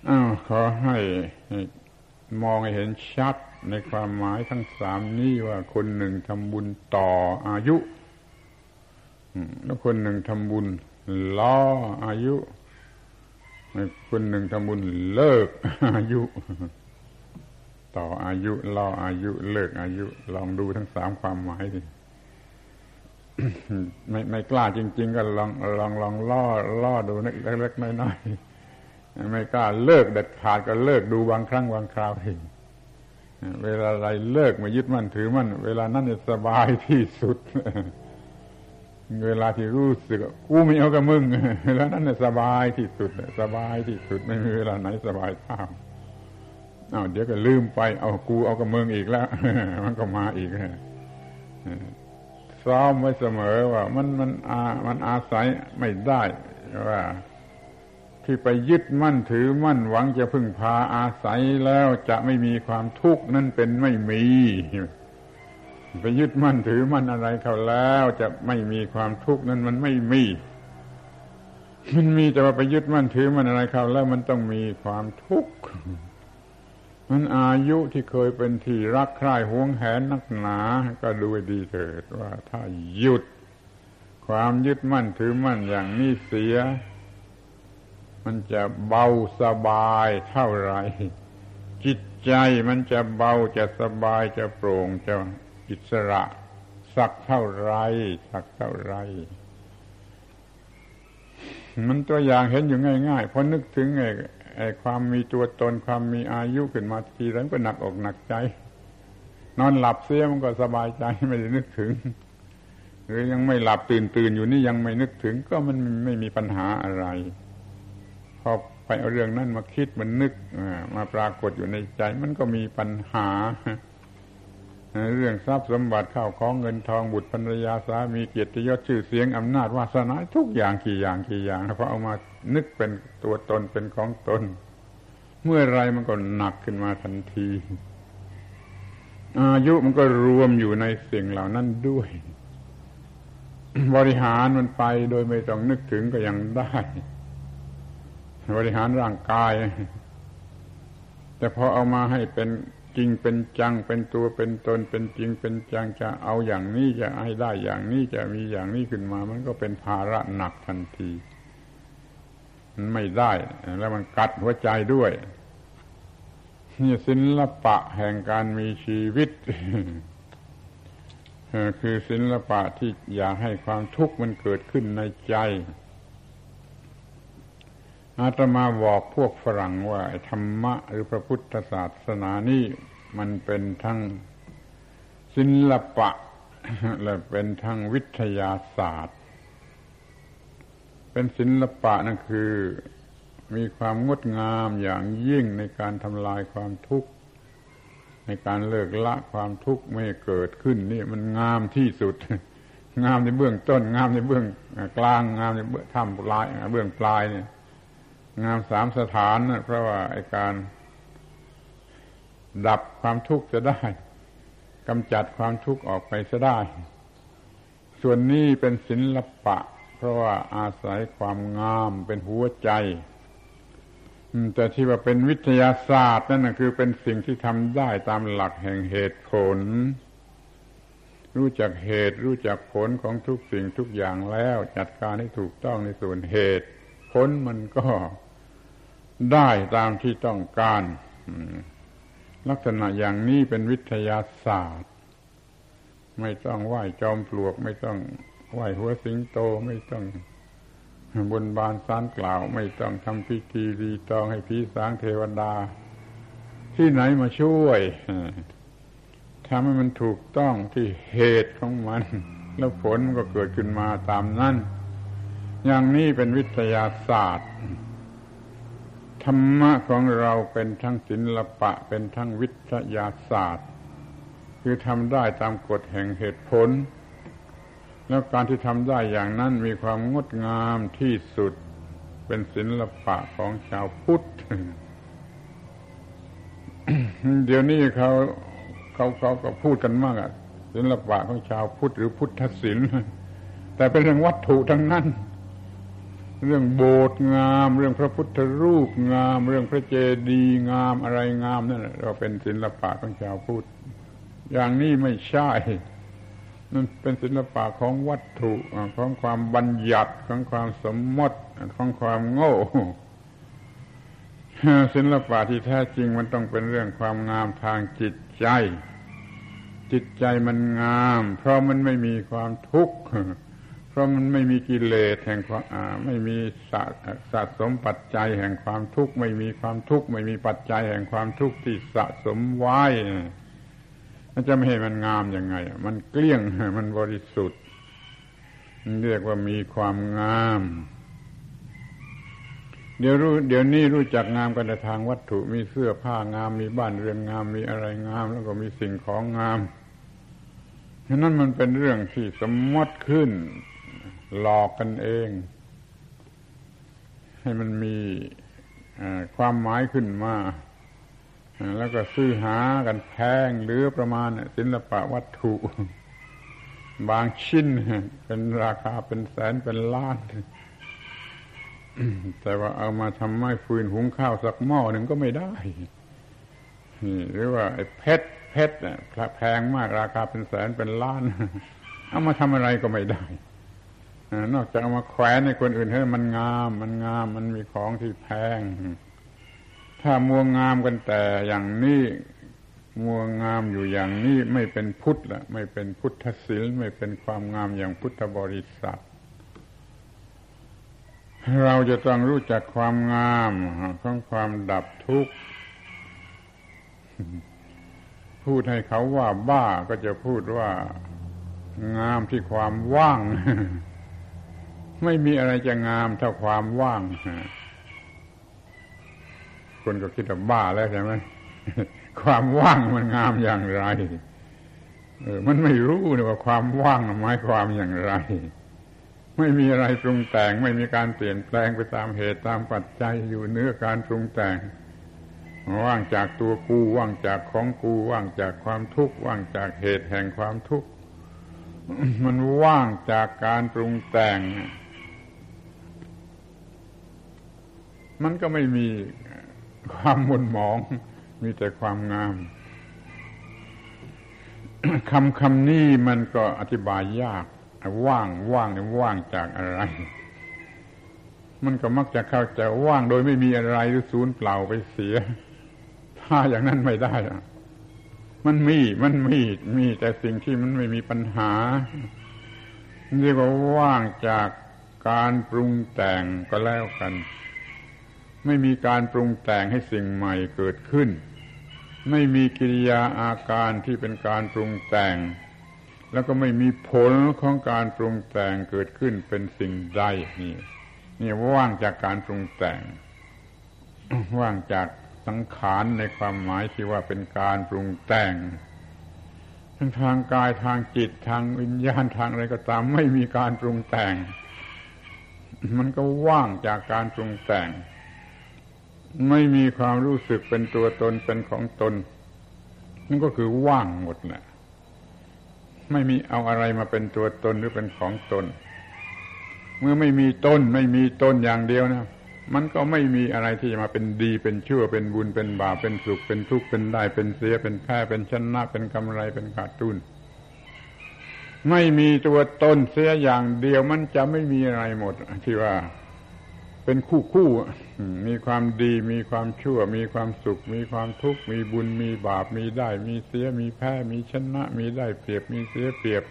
อ้าวขอให้มองเห็นชัดในความหมายทั้งสามนี้ว่าคนหนึ่งทำบุญต่ออายุแล้วคนหนึ่งทำบุญล้ออายุ คนหนึ่งทำบุญเลิกอายุ ต่ออายุล่ออายุเลิกอายุ ลองดูทั้งสามความหมายดิ ไม่ไม่กล้าจริง ๆ ก็ลองลองลองล่อล่อดูเล็กๆน้อยๆไม่กล้าเลิกเด็ดขาดก็เลิกดูบางครั้งบางคราวเองเวลาอะไรเลิกมายึดมั่นถือมั่นเวลานั้นจะสบายที่สุด เวลาที่รู้สึกกูไม่เอากับมึงแล้วนั้นสบายที่สุด สบายที่สุดไม่มีเวลาไหนสบายเท่าอ้าเดี๋ยวก็ลืมไป เอากูเอากับมึงอีกแล้ว มันก็มาอีก ซ้อมไว้เสมอว่ามันมันอามันอาศัยไม่ได้ว่า ที่ไปยึดมั่นถือมั่นหวังจะพึ่งพาอาศัยแล้วจะไม่มีความทุกข์นั่นเป็นไม่มีไปยึดมั่นถือมั่นอะไรเขาแล้วจะไม่มีความทุกข์นั้นมันไม่มี มันมีแต่ว่าไปยึดมั่นถือมั่นอะไรเขาแล้วมันต้องมีความทุกข์ มันอายุที่เคยเป็นที่รักใคร่หวงแหนนักหนา ก็ดูดีเถิดว่าถ้าหยุด ความยึดมั่นถือมั่นอย่างนี้เสีย มันจะเบาสบายเท่าไร จิตใจมันจะเบาจะสบายจะโปร่งจะอิสระ สักเท่าไรสักเท่าไร มันตัวอย่างเห็นอยู่ง่ายๆพอนึกถึงไอ้ไอ้ ความมีตัวตนความมีอายุขึ้นมาทีนั้นก็หนักอกหนักใจ นอนหลับเสียมันก็สบายใจไม่ได้นึกถึง หรือยังไม่หลับตื่นตื่นอยู่นี่ยังไม่นึกถึง ก็มันไม่มีปัญหาอะไรพอไปเอาเรื่องนั้นมาคิดมันนึกมาปรากฏอยู่ในใจ มันก็มีปัญหา เรื่องทรัพย์สมบัติข้าวของเงินทองบุตรภรรยาสามีเกียรติยศชื่อเสียงอำนาจวาสนาทุกอย่างกี่อย่างกี่อย่างพอเอามา นึกเป็นตัวตนเป็นของตน เมื่อไรมันก็หนักขึ้นมาทันที อายุมันก็รวมอยู่ในสิ่งเหล่านั้นด้วย บริหารมันไปโดยไม่ต้องนึกถึงก็ยังได้ บริหารร่างกาย แต่พอเอามาให้เป็นจริงเป็นจังเป็นตัวเป็นตนเป็นจริงเป็นจังจะเอาอย่างนี้จะให้ได้อย่างนี้จะมีอย่างนี้ขึ้นมา มันก็เป็นภาระหนักทันที มันไม่ได้ แล้วมันกัดหัวใจด้วยนี่ศิลปะแห่งการมีชีวิตคือศิลปะที่อยากให้ความทุกข์มันเกิดขึ้นในใจอาตมาบอกพวกฝรั่งว่าธรรมะ หรือพระพุทธศาสนานี่มันเป็นทั้งศิลปะ และเป็นทั้งวิทยาศาสตร์ เป็นศิลปะนั่นคือ มีความงดงามอย่างยิ่งในการทำลายความทุกข์ ในการเลิกละความทุกข์ไม่เกิดขึ้น นี่มันงามที่สุด งามในเบื้องต้น งามในเบื้องกลางงามในเบื้องท่ามปลายเบื้องปลายเนี่ย งามสามสถานนะเพราะว่าไอการ ดับความทุกข์จะได้กำจัดความทุกข์ออกไปจะได้ ส่วนนี้เป็นศิลปะ ราะว่าอาศัยความงามเป็นหัวใจ แต่ที่ว่าเป็นวิทยาศาสตร์นั่นคือเป็นสิ่งที่ทำได้ตามหลักแห่งเหตุผล รู้จักเหตุรู้จักผลของทุกสิ่งทุกอย่างแล้ว จัดการให้ถูกต้องในส่วนเหตุผลมันก็ได้ตามที่ต้องการ ลักษณะอย่างนี้เป็นวิทยาศาสตร์ ไม่ต้องไหว้จอมปลวกไม่ต้อง ไหวหัวสิงโตไม่ต้องบนบานสารกล่าว ไม่ต้องทำพิธีรีตองให้ผีสางเทวดา ที่ไหนมาช่วยทำให้มันถูกต้องที่เหตุของมัน แล้วผลมันก็เกิดขึ้นมาตามนั้น อย่างนี้เป็นวิทยาศาสตร์ ธรรมะของเราเป็นทั้งศิลปะ เป็นทั้งวิทยาศาสตร์ คือทำได้ตามกฎแห่งเหตุผล แล้วการที่ทำได้อย่างนั้นมีความงดงามที่สุดเป็นศิลปะของชาวพุทธ เดี๋ยวนี้เขาเขาเขาก็พูดกันมากอะศิลปะของชาวพุทธหรือพุทธศิลป์แต่เป็นเรื่องวัตถุทั้งนั้น เรื่องโบสถ์งาม เรื่องพระพุทธรูปงาม เรื่องพระเจดีย์งามอะไรงามนั่นเราเป็นศิลปะของชาวพุทธอย่างนี้ไม่ใช่ มันเป็นศิลปะของวัตถุของความบัญญัติของความสมมติของความโง่ศิลปะที่แท้จริงมันต้องเป็นเรื่องความงามทางจิตใจ จิตใจมันงาม เพราะมันไม่มีความทุกข์เพราะมันไม่มีกิเลสแห่งความไม่มีสะสะสมปัจจัยแห่งความทุกข์ไม่มีความทุกข์ไม่มีปัจจัยแห่งความทุกข์ที่สะสมไว้ จะไม่ให้มันงามยังไง มันเกลี้ยง มันบริสุทธิ์เรียกว่ามีความงาม เดี๋ยวรู้ เดี๋ยวนี้รู้จักงามกันในทางวัตถุ มีเสื้อผ้างาม มีบ้านเรือนงาม มีอะไรงาม แล้วก็มีสิ่งของงามฉะนั้นมันเป็นเรื่องที่สมมติขึ้น หลอกกันเอง ให้มันมีความหมายขึ้นมา แล้วก็ซื้อหากันแพงหรือประมาณศิลปะวัตถุ บางชิ้นเป็นราคาเป็นแสนเป็นล้านแต่ว่าเอามาทำไม้ฟืนหุงข้าวสักหม้อหนึ่งก็ไม่ได้หรือว่าไอ้เพชรเพชรแพงมากราคาเป็นแสนเป็นล้าน เอามาทำอะไรก็ไม่ได้นอกจากเอามาแขวนในคนอื่นให้มันงาม มันงาม มันมีของที่แพง ถ้ามัวงามกันแต่อย่างนี้มัวงามอยู่อย่างนี้ไม่เป็นพุทธละไม่เป็นพุทธศิลไม่เป็นความงามอย่างพุทธบริษัท เราจะต้องรู้จักความงามของความดับทุกข์พูดให้เขาว่าบ้าก็จะพูดว่างามที่ความว่าง ไม่มีอะไรจะงามเท่าความว่าง คนก็คิดว่าบ้าแล้วใช่ไหมความว่างมันงามอย่างไร เออ มันไม่รู้นะว่าความว่างหมายความอย่างไร ไม่มีอะไรปรุงแต่ง ไม่มีการเปลี่ยนแปลงไปตามเหตุตามปัจจัยอยู่เนื้อการปรุงแต่ง ว่างจากตัวกูว่างจากของกูว่างจากความทุกข์ว่างจากเหตุแห่งความทุกข์มันว่างจากการปรุงแต่ง มันก็ไม่มี ความมุนหมอง มีแต่ความงามคำคำนี้มันก็อธิบายยาก ว่างว่างเนี่ยว่างจากอะไร มันก็มักจะเข้าใจว่างโดยไม่มีอะไรหรือศูนย์เปล่าไปเสีย ถ้าอย่างนั้นไม่ได้มันมีมันมีมีแต่สิ่งที่มันไม่มีปัญหาเรียกว่าว่างจากการปรุงแต่งก็แล้วกัน ไม่มีการปรุงแต่งให้สิ่งใหม่เกิดขึ้น ไม่มีกิริยาอาการที่เป็นการปรุงแต่ง แล้วก็ไม่มีผลของการปรุงแต่งเกิดขึ้นเป็นสิ่งใดนี่นี่ว่างจากการปรุงแต่ง ว่างจากสังขารในความหมายที่ว่าเป็นการปรุงแต่งทั้งทางกายทางจิตทางวิญญาณทางอะไรก็ตาม ไม่มีการปรุงแต่ง มันก็ว่างจากการปรุงแต่ง ไม่มีความรู้สึกเป็นตัวตนเป็นของตนนั่นก็คือว่างหมดแหละไม่มีเอาอะไรมาเป็นตัวตนหรือเป็นของตน เมื่อไม่มีตนไม่มีตนอย่างเดียวนะมันก็ไม่มีอะไรที่จะมาเป็นดีเป็นชั่วเป็นบุญเป็นบาปเป็นสุขเป็นทุกข์เป็นได้เป็นเสียเป็นแพ้เป็นชนะเป็นกำไรเป็นขาดทุนไม่มีตัวตนเสียอย่างเดียวมันจะไม่มีอะไรหมดที่ว่า เป็นคู่คู่มีความดีมีความชั่ว มีความสุข มีความทุกข์ มีบุญมีบาป มีได้ มีเสีย มีแพ้ มีชนะ มีได้เปรียบ มีเสียเปรียบ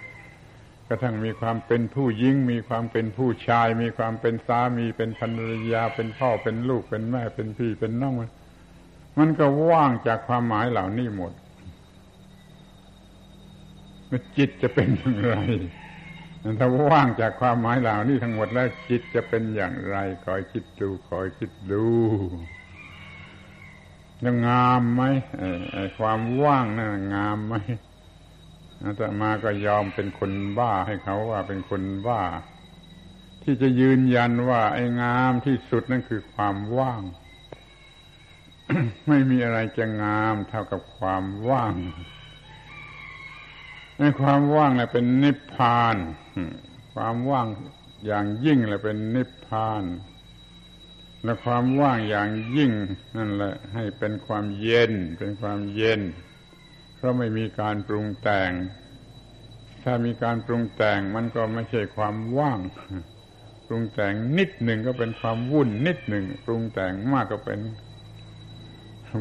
กระทั่งมีความเป็นผู้หญิง มีความเป็นผู้ชาย มีความเป็นสามีเป็นภรรยา เป็นพ่อ เป็นลูก เป็นแม่ เป็นพี่ เป็นน้อง มันก็ว่างจากความหมายเหล่านี้หมดจิตจะเป็นอย่างไร ถ้าว่างจากความหมายเหล่านี้ทั้งหมดแล้วจิตจะเป็นอย่างไรคอยคิดดูคอยคิดดูยังงามไหมไอ้ความว่างนะ่ะงามไหมอาตมาก็ยอมเป็นคนบ้าให้เขาว่าเป็นคนบ้า ที่จะยืนยันว่า ไอ้งามที่สุดนั่นคือความว่าง ไม่มีอะไรจะงามเท่ากับความว่าง ในความว่างแหละเป็นนิพพาน ความว่างอย่างยิ่งแหละเป็นนิพพาน และความว่างอย่างยิ่ง นั่นแหละ ให้เป็นความเย็น เป็นความเย็น เพราะไม่มีการปรุงแต่ง ถ้ามีการปรุงแต่งมันก็ไม่ใช่ความว่าง ปรุงแต่งนิดหนึ่งก็เป็นความวุ่นนิดหนึ่งปรุงแต่งมากก็เป็น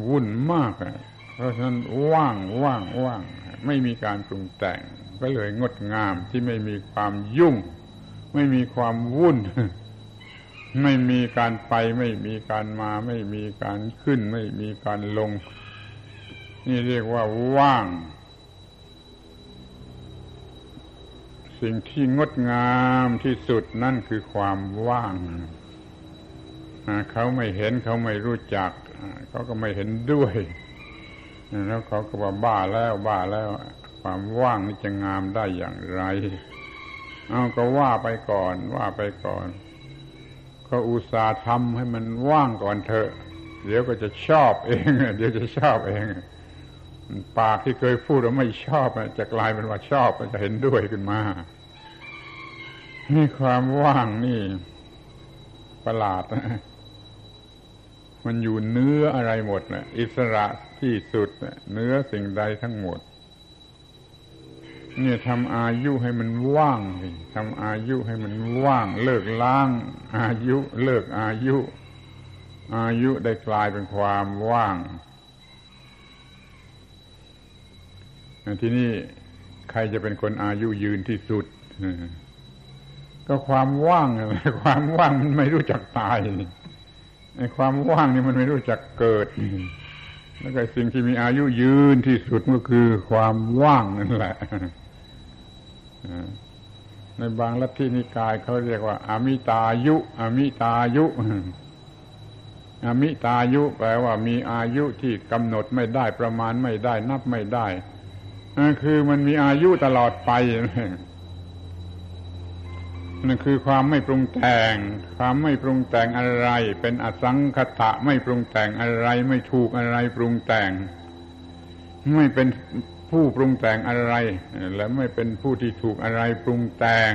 วุ่นมากเพราะฉะนั้นว่างว่างว่าง ไม่มีการปรุงแต่ง ก็เลยงดงามที่ไม่มีความยุ่ง ไม่มีความวุ่น ไม่มีการไป ไม่มีการมา ไม่มีการขึ้น ไม่มีการลง นี่เรียกว่าว่าง สิ่งที่งดงามที่สุดนั่นคือความว่างเขาไม่เห็นเขาไม่รู้จัก เขาก็ไม่เห็นด้วย แล้วเขาก็ว่าบ้าแล้วบ้าแล้ว ความว่างนี่จะงามได้อย่างไร เอาก็ว่าไปก่อน ว่าไปก่อนก็อุตส่าห์ทำให้มันว่างก่อนเถอะ เดี๋ยวก็จะชอบเอง เดี๋ยวจะชอบเอง ปากที่เคยพูดว่าไม่ชอบจะกลายเป็นว่าชอบจะเห็นด้วยขึ้นมา นี่ความว่างนี่ประหลาด มันอยู่เนื้ออะไรหมดนะอิสระที่สุดเนื้อสิ่งใดทั้งหมด เนี่ยทำอายุให้มันว่างทำอายุให้มันว่าง เลิกล้าง อายุเลิกอายุ อายุได้กลายเป็นความว่างที่นี่ใครจะเป็นคนอายุยืนที่สุดก็ความว่างความว่างมันไม่รู้จักตาย ไอ้ความว่างนี่มันไม่รู้จักเกิด แล้วก็สิ่งที่มีอายุยืนที่สุดก็คือความว่างนั่นแหละ ในบางลัทธินิกายเขาเรียกว่าอามิตายุอามิตายุอามิตายุแปลว่ามีอายุที่กำหนดไม่ได้ประมาณไม่ได้นับไม่ได้คือมันมีอายุตลอดไป นั่นคือความไม่ปรุงแต่ง ความไม่ปรุงแต่งอะไร เป็นอสังคตะไม่ปรุงแต่งอะไร ไม่ถูกอะไรปรุงแต่ง ไม่เป็นผู้ปรุงแต่งอะไร และไม่เป็นผู้ที่ถูกอะไรปรุงแต่ง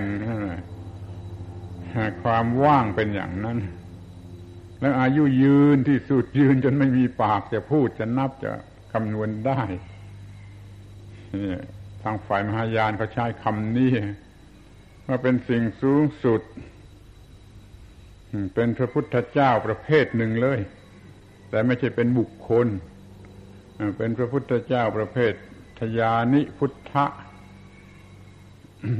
ความว่างเป็นอย่างนั้น แล้วอายุยืนที่สุดยืนจนไม่มีปากจะพูดจะนับจะคำนวณได้ทางฝ่ายมหายานเขาใช้คำนี้ ว่าเป็นสิ่งสูงสุด เป็นพระพุทธเจ้าประเภทหนึ่งเลย แต่ไม่ใช่เป็นบุคคล เป็นพระพุทธเจ้าประเภททยานิพุทธะ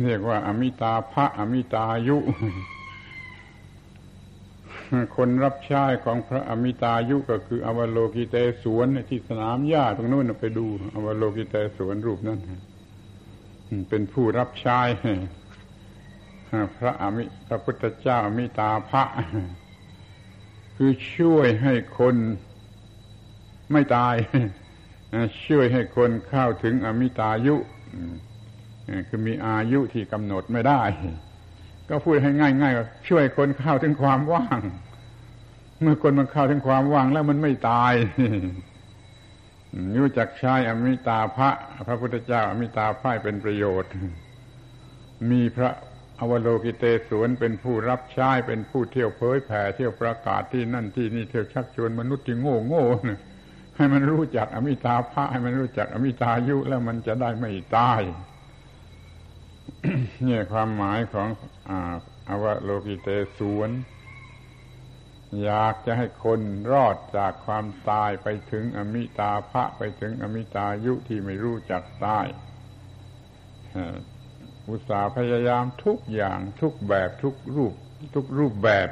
เรียกว่า อมิตาภะอมิตายุ คนรับใช้ของพระอมิตายุก็คือ อวโลกิเตสวนที่สนามหญ้าตรงนู้นไปดู อวโลกิเตสวนรูปนั้นเป็นผู้รับใช้ พระอมิพระพุทธเจ้ามิตาภะคือช่วยให้คนไม่ตาย ช่วยให้คนเข้าถึงอมิตายุ คือมีอายุที่กำหนดไม่ได้ ก็พูดให้ง่ายๆว่าช่วยคนเข้าถึงความว่าง เมื่อคนมันเข้าถึงความว่างแล้วมันไม่ตายรู้จักใช้อมิตาภะพระพุทธเจ้าอมิตาภะเป็นประโยชน์ มีพระ อวโลกิเตสวนเป็นผู้รับใช้เป็นผู้เที่ยวเผยแผ่เที่ยวประกาศที่นั่นที่นี่เที่ยวชักชวนมนุษย์ที่โง่โง่ให้มันรู้จักอมิตาภะให้มันรู้จักอมิตายุแล้วมันจะได้ไม่ตายเนี่ยความหมายของอวโลกิเตสวนอยากจะให้คนรอดจากความตายไปถึงอมิตาภะไปถึงอมิตายุที่ไม่รู้จักตาย อุตส่าห์พยายามทุกอย่างทุกแบบทุกรูป ทุกรูปแบบ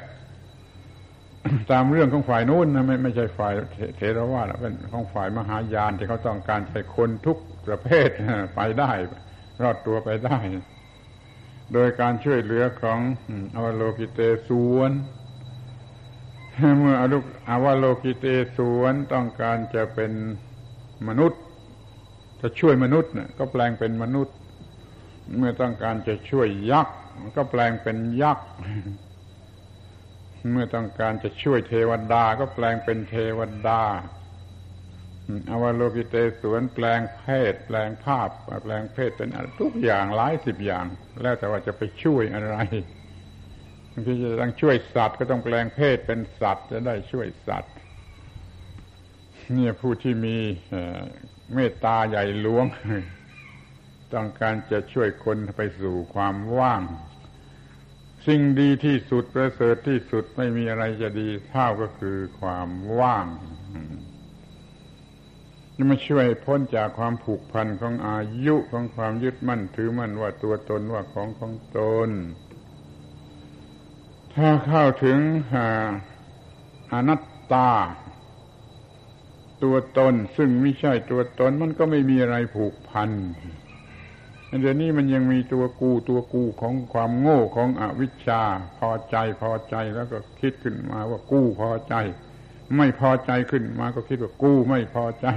ตามเรื่องของฝ่ายนู้นนะไม่ไม่ใช่ฝ่ายเทรวาสเป็นของฝ่ายมหายานที่เขาต้องการใช้คนทุกประเภทไปได้ รอดตัวไปได้ โดยการช่วยเหลือของอวโลกิเตสวนเมื่ออรุอวโลกิเตสวนต้องการจะเป็นมนุษย์ จะช่วยมนุษย์ก็แปลงเป็นมนุษย์ เมื่อต้องการจะช่วยยักษ์ก็แปลงเป็นยักษ์ เมื่อต้องการจะช่วยเทวดาก็แปลงเป็นเทวดาอวโลกิเตสวนแปลงเพศ แปลงภาพ แปลงเพศเป็นทุกอย่างหลายสิบอย่าง แล้วแต่ว่าจะไปช่วยอะไรบางทีจะต้องช่วยสัตว์ก็ต้องแปลงเพศเป็นสัตว์ จะได้ช่วยสัตว์ เนี่ยผู้ที่มีเมตตาใหญ่หลวง ต้องการจะช่วยคนไปสู่ความว่าง สิ่งดีที่สุดประเสริฐที่สุดไม่มีอะไรจะดีเท่าก็คือความว่างจะมาช่วยพ้นจากความผูกพันของอายุของความยึดมั่นถือมั่นว่าตัวตนว่าของของตน ถ้าเข้าถึงอนัตตา ตัวตนซึ่งไม่ใช่ตัวตนมันก็ไม่มีอะไรผูกพัน เดี๋ยวนี้มันยังมีตัวกูตัวกูของความโง่ของอวิชชา พอใจพอใจแล้วก็คิดขึ้นมาว่ากูพอใจ ไม่พอใจขึ้นมาก็คิดว่ากูไม่พอใจ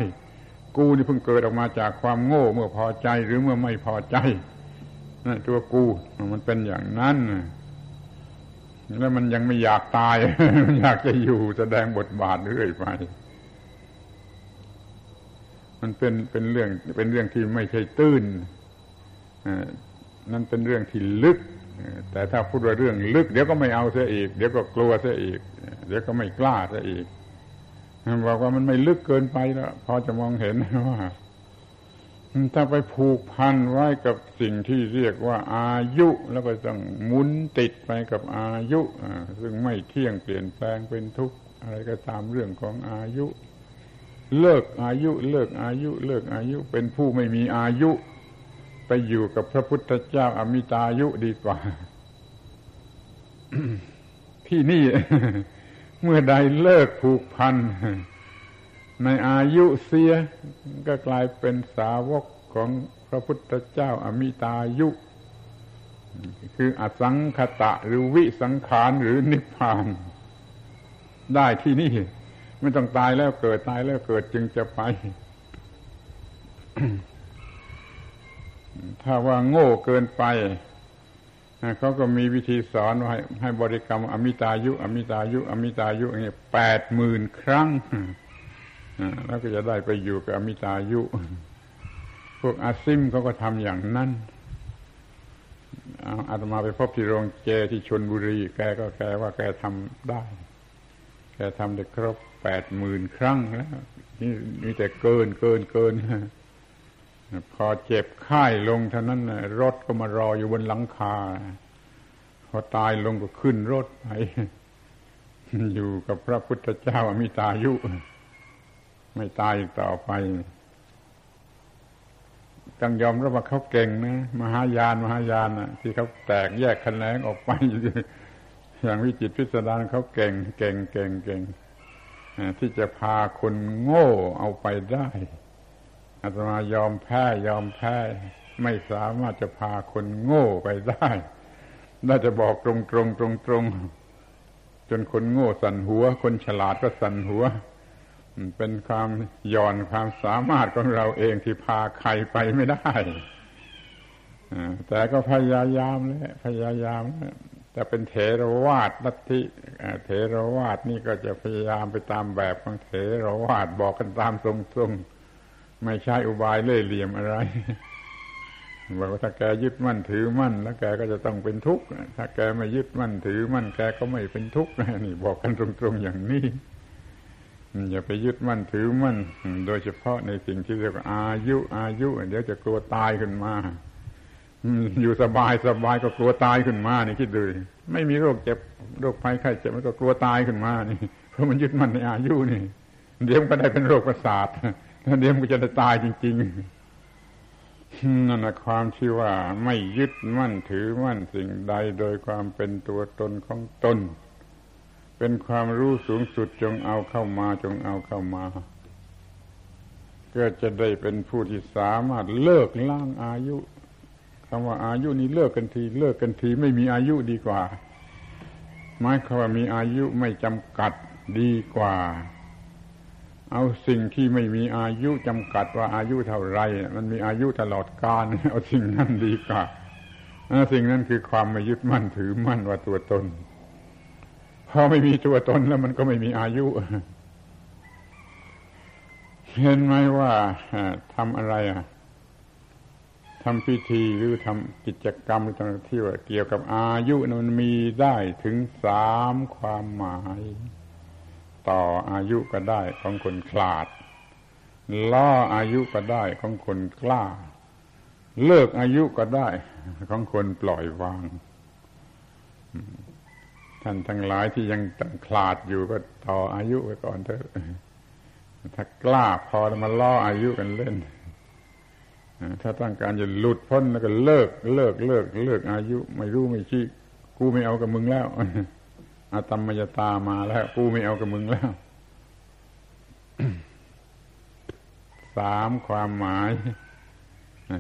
กูนี่เพิ่งเกิดออกมาจากความโง่เมื่อพอใจหรือเมื่อไม่พอใจนั่นตัวกูมันเป็นอย่างนั้นแล้วมันยังไม่อยากตาย มันอยากจะอยู่แสดงบทบาทเรื่อยไป มันเป็นเป็นเรื่องเป็นเรื่องที่ไม่ใช่ตื้น นั่นเป็นเรื่องที่ลึก แต่ถ้าพูดว่าเรื่องลึก เดี๋ยวก็ไม่เอาเสียอีก เดี๋ยวก็กลัวเสียอีก เดี๋ยวก็ไม่กล้าเสียอีกบอกว่ามันไม่ลึกเกินไปแล้วพอจะมองเห็นว่า ถ้าไปผูกพันไว้กับสิ่งที่เรียกว่าอายุ แล้วก็ต้องมุนติดไปกับอายุซึ่งไม่เที่ยงเปลี่ยนแปลงเป็นทุกข์อะไรก็ตามเรื่องของอายุ เลิกอายุ เลิกอายุ เลิกอายุ เป็นผู้ไม่มีอายุ ไปอยู่กับพระพุทธเจ้าอมิตายุดีกว่า ที่นี่ เมื่อใดเลิกผูกพัน ในอายุเสียก็กลายเป็นสาวกของพระพุทธเจ้าอมิตายุ คืออสังคตะหรือวิสังขารหรือนิพพาน ได้ที่นี่ ไม่ต้องตายแล้วเกิดตายแล้วเกิดจึงจะไป ถ้าว่าโง่เกินไปเขาก็มีวิธีสอนว่าให้ให้บริกรรมอมิตายุ อมิตายุ อมิตายุอย่างนี้แปดหมื่นครั้งแล้วก็จะได้ไปอยู่กับอมิตายุ พวกอาซิมเขาก็ทำอย่างนั้นอาตมาไปพบที่โรงเจที่ชนบุรี แกก็แกว่าแกทำได้ แกทำได้ครบแปดหมื่นครั้งแล้วนี่มีแต่เกินเกินเกิน พอเจ็บไข้ลงเท่านั้นรถก็มารออยู่บนหลังคา พอตายลงก็ขึ้นรถไปอยู่กับพระพุทธเจ้ามีตายุ ไม่ตายต่อไปต้องยอมรับว่าเขาเก่งนะมหายานมหายานนะที่เขาแตกแยกแขนงออกไป อย่างวิจิตพิสดารเขาเก่ง เก่งเก่งเก่งที่จะพาคนโง่เอาไปได้ อาตมายอมแพ้ยอมแพ้ ไม่สามารถจะพาคนโง่ไปได้ น่าจะบอกตรงตรงตรงตรงจนคนโง่สั่นหัว คนฉลาดก็สั่นหัว เป็นความหย่อนความสามารถของเราเองที่พาใครไปไม่ได้แต่ก็พยายามเลยพยายามแต่เป็นเถรวาทลัทธิเถรวาทนี่ก็จะพยายามไปตามแบบของเถรวาทบอกกันตามตรงๆ ไม่ใช่อุบายเล่ห์เหลี่ยมอะไรบอกว่าถ้าแกยึดมั่นถือมั่น แล้วแกก็จะต้องเป็นทุกข์ถ้าแกไม่ยึดมั่นถือมั่นแกก็ไม่เป็นทุกข์นี่บอกกันตรงๆอย่างนี้อย่าไปยึดมั่นถือมั่นโดยเฉพาะในสิ่งที่เรียกว่าอายุ อายุ เดี๋ยวจะกลัวตายขึ้นมาอยู่สบายสบายก็กลัวตายขึ้นมานี่คิดดูไม่มีโรคเจ็บโรคภัยไข้เจ็บมันก็กลัวตายขึ้นมานี่เพราะมันยึดมั่นในอายุนี่ เดี๋ยวก็ได้เป็นโรคประสาท ถ้าเดี๋ยวมันจะได้ตายจริง ๆ นั่นนะความที่ว่าไม่ยึดมั่นถือมั่นสิ่งใดโดยความเป็นตัวตนของตน เป็นความรู้สูงสุดจงเอาเข้ามาจงเอาเข้ามา ก็จะได้เป็นผู้ที่สามารถเลิกล้างอายุคำว่าอายุนี้เลิกกันที เลิกกันทีไม่มีอายุดีกว่าหมายความว่ามีอายุไม่จำกัดดีกว่า เอาสิ่งที่ไม่มีอายุจำกัดว่าอายุเท่าไรมันมีอายุตลอดกาลเอาสิ่งนั้นดีกว่าสิ่งนั้นคือความไม่ยึดมั่นถือมั่นว่าตัวตนพอไม่มีตัวตนแล้วมันก็ไม่มีอายุ เห็นไหมว่าทำอะไรอะทำพิธีหรือทำกิจกรรมต่างที่ว่าเกี่ยวกับอายุมันมีได้ถึงสามความหมาย ต่ออายุก็ได้ของคนขลาด ล่ออายุก็ได้ของคนกล้า เลิกอายุก็ได้ของคนปล่อยวาง ท่านทั้งหลายที่ยังขลาดอยู่ก็ต่ออายุไปก่อนเถอะถ้ากล้าพอมาล่ออายุกันเล่น ถ้าต้องการจะหลุดพ้นแล้วก็เลิก เลิกเลิก เลิกอายุ ไม่รู้ไม่ชี้กูไม่เอากับมึงแล้ว อาตมมยตามาแล้ว กูไม่เอากับมึงแล้ว สามความหมาย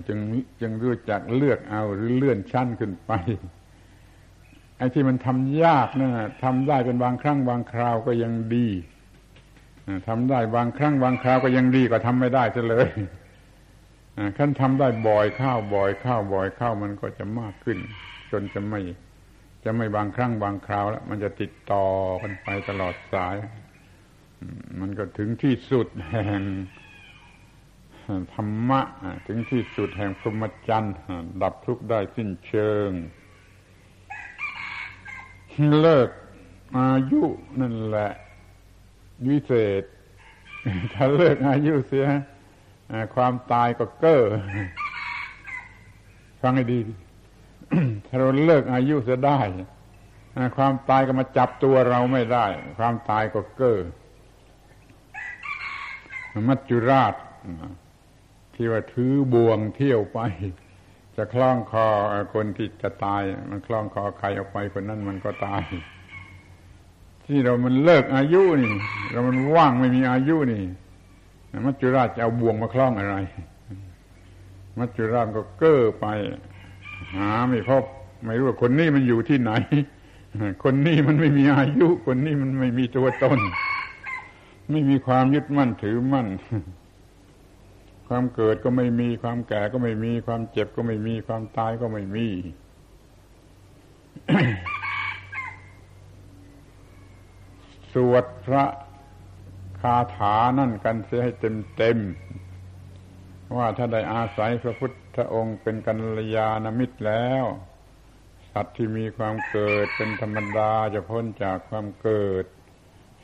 จึงจึงรู้จักเลือกเอาหรือเลื่อนชั้นขึ้นไปไอ้ที่มันทำยากนะทำได้เป็นบางครั้งบางคราวก็ยังดีทำได้บางครั้งบางคราวก็ยังดีกว่าทำไม่ได้ซะเลยขั้นทำได้บ่อยข้าวบ่อยข้าวบ่อยข้าวมันก็จะมากขึ้น จนจะไม่ จะไม่บางครั้งบางคราวแล้ว มันจะติดต่อกันไปตลอดสาย มันก็ถึงที่สุดแห่งธรรมะ ถึงที่สุดแห่งพรหมจรรย์ดับทุกข์ได้สิ้นเชิง เลิกอายุนั่นแหละ วิเศษ ถ้าเลิกอายุเสีย ความตายก็เก้อฟังให้ดี ถ้าเราเลิกอายุจะได้ความตายก็มาจับตัวเราไม่ได้ ความตายก็เก้อมัจจุราชที่ว่าถือบ่วงเที่ยวไป จะคล้องคอคนที่จะตาย มันคล้องคอใครออกไปคนนั้นมันก็ตาย ที่เรามันเลิกอายุนี่ เรามันว่างไม่มีอายุนี่ มัจจุราชจะเอาบ่วงมาคล้องอะไร มัจจุราชก็เก้อไป หาไม่พบ ไม่รู้ว่าคนนี้มันอยู่ที่ไหน คนนี้มันไม่มีอายุ คนนี้มันไม่มีตัวตน ไม่มีความยึดมั่นถือมั่น ความเกิดก็ไม่มีความแก่ก็ไม่มีความเจ็บก็ไม่มีความตายก็ไม่มีสวดพระคาถานั่นกันเสียให้เต็มเต็ม ว่าถ้าได้อาศัยพระพุทธองค์เป็นกัลยาณมิตรแล้ว สัตว์ที่มีความเกิดเป็นธรรมดาจะพ้นจากความเกิด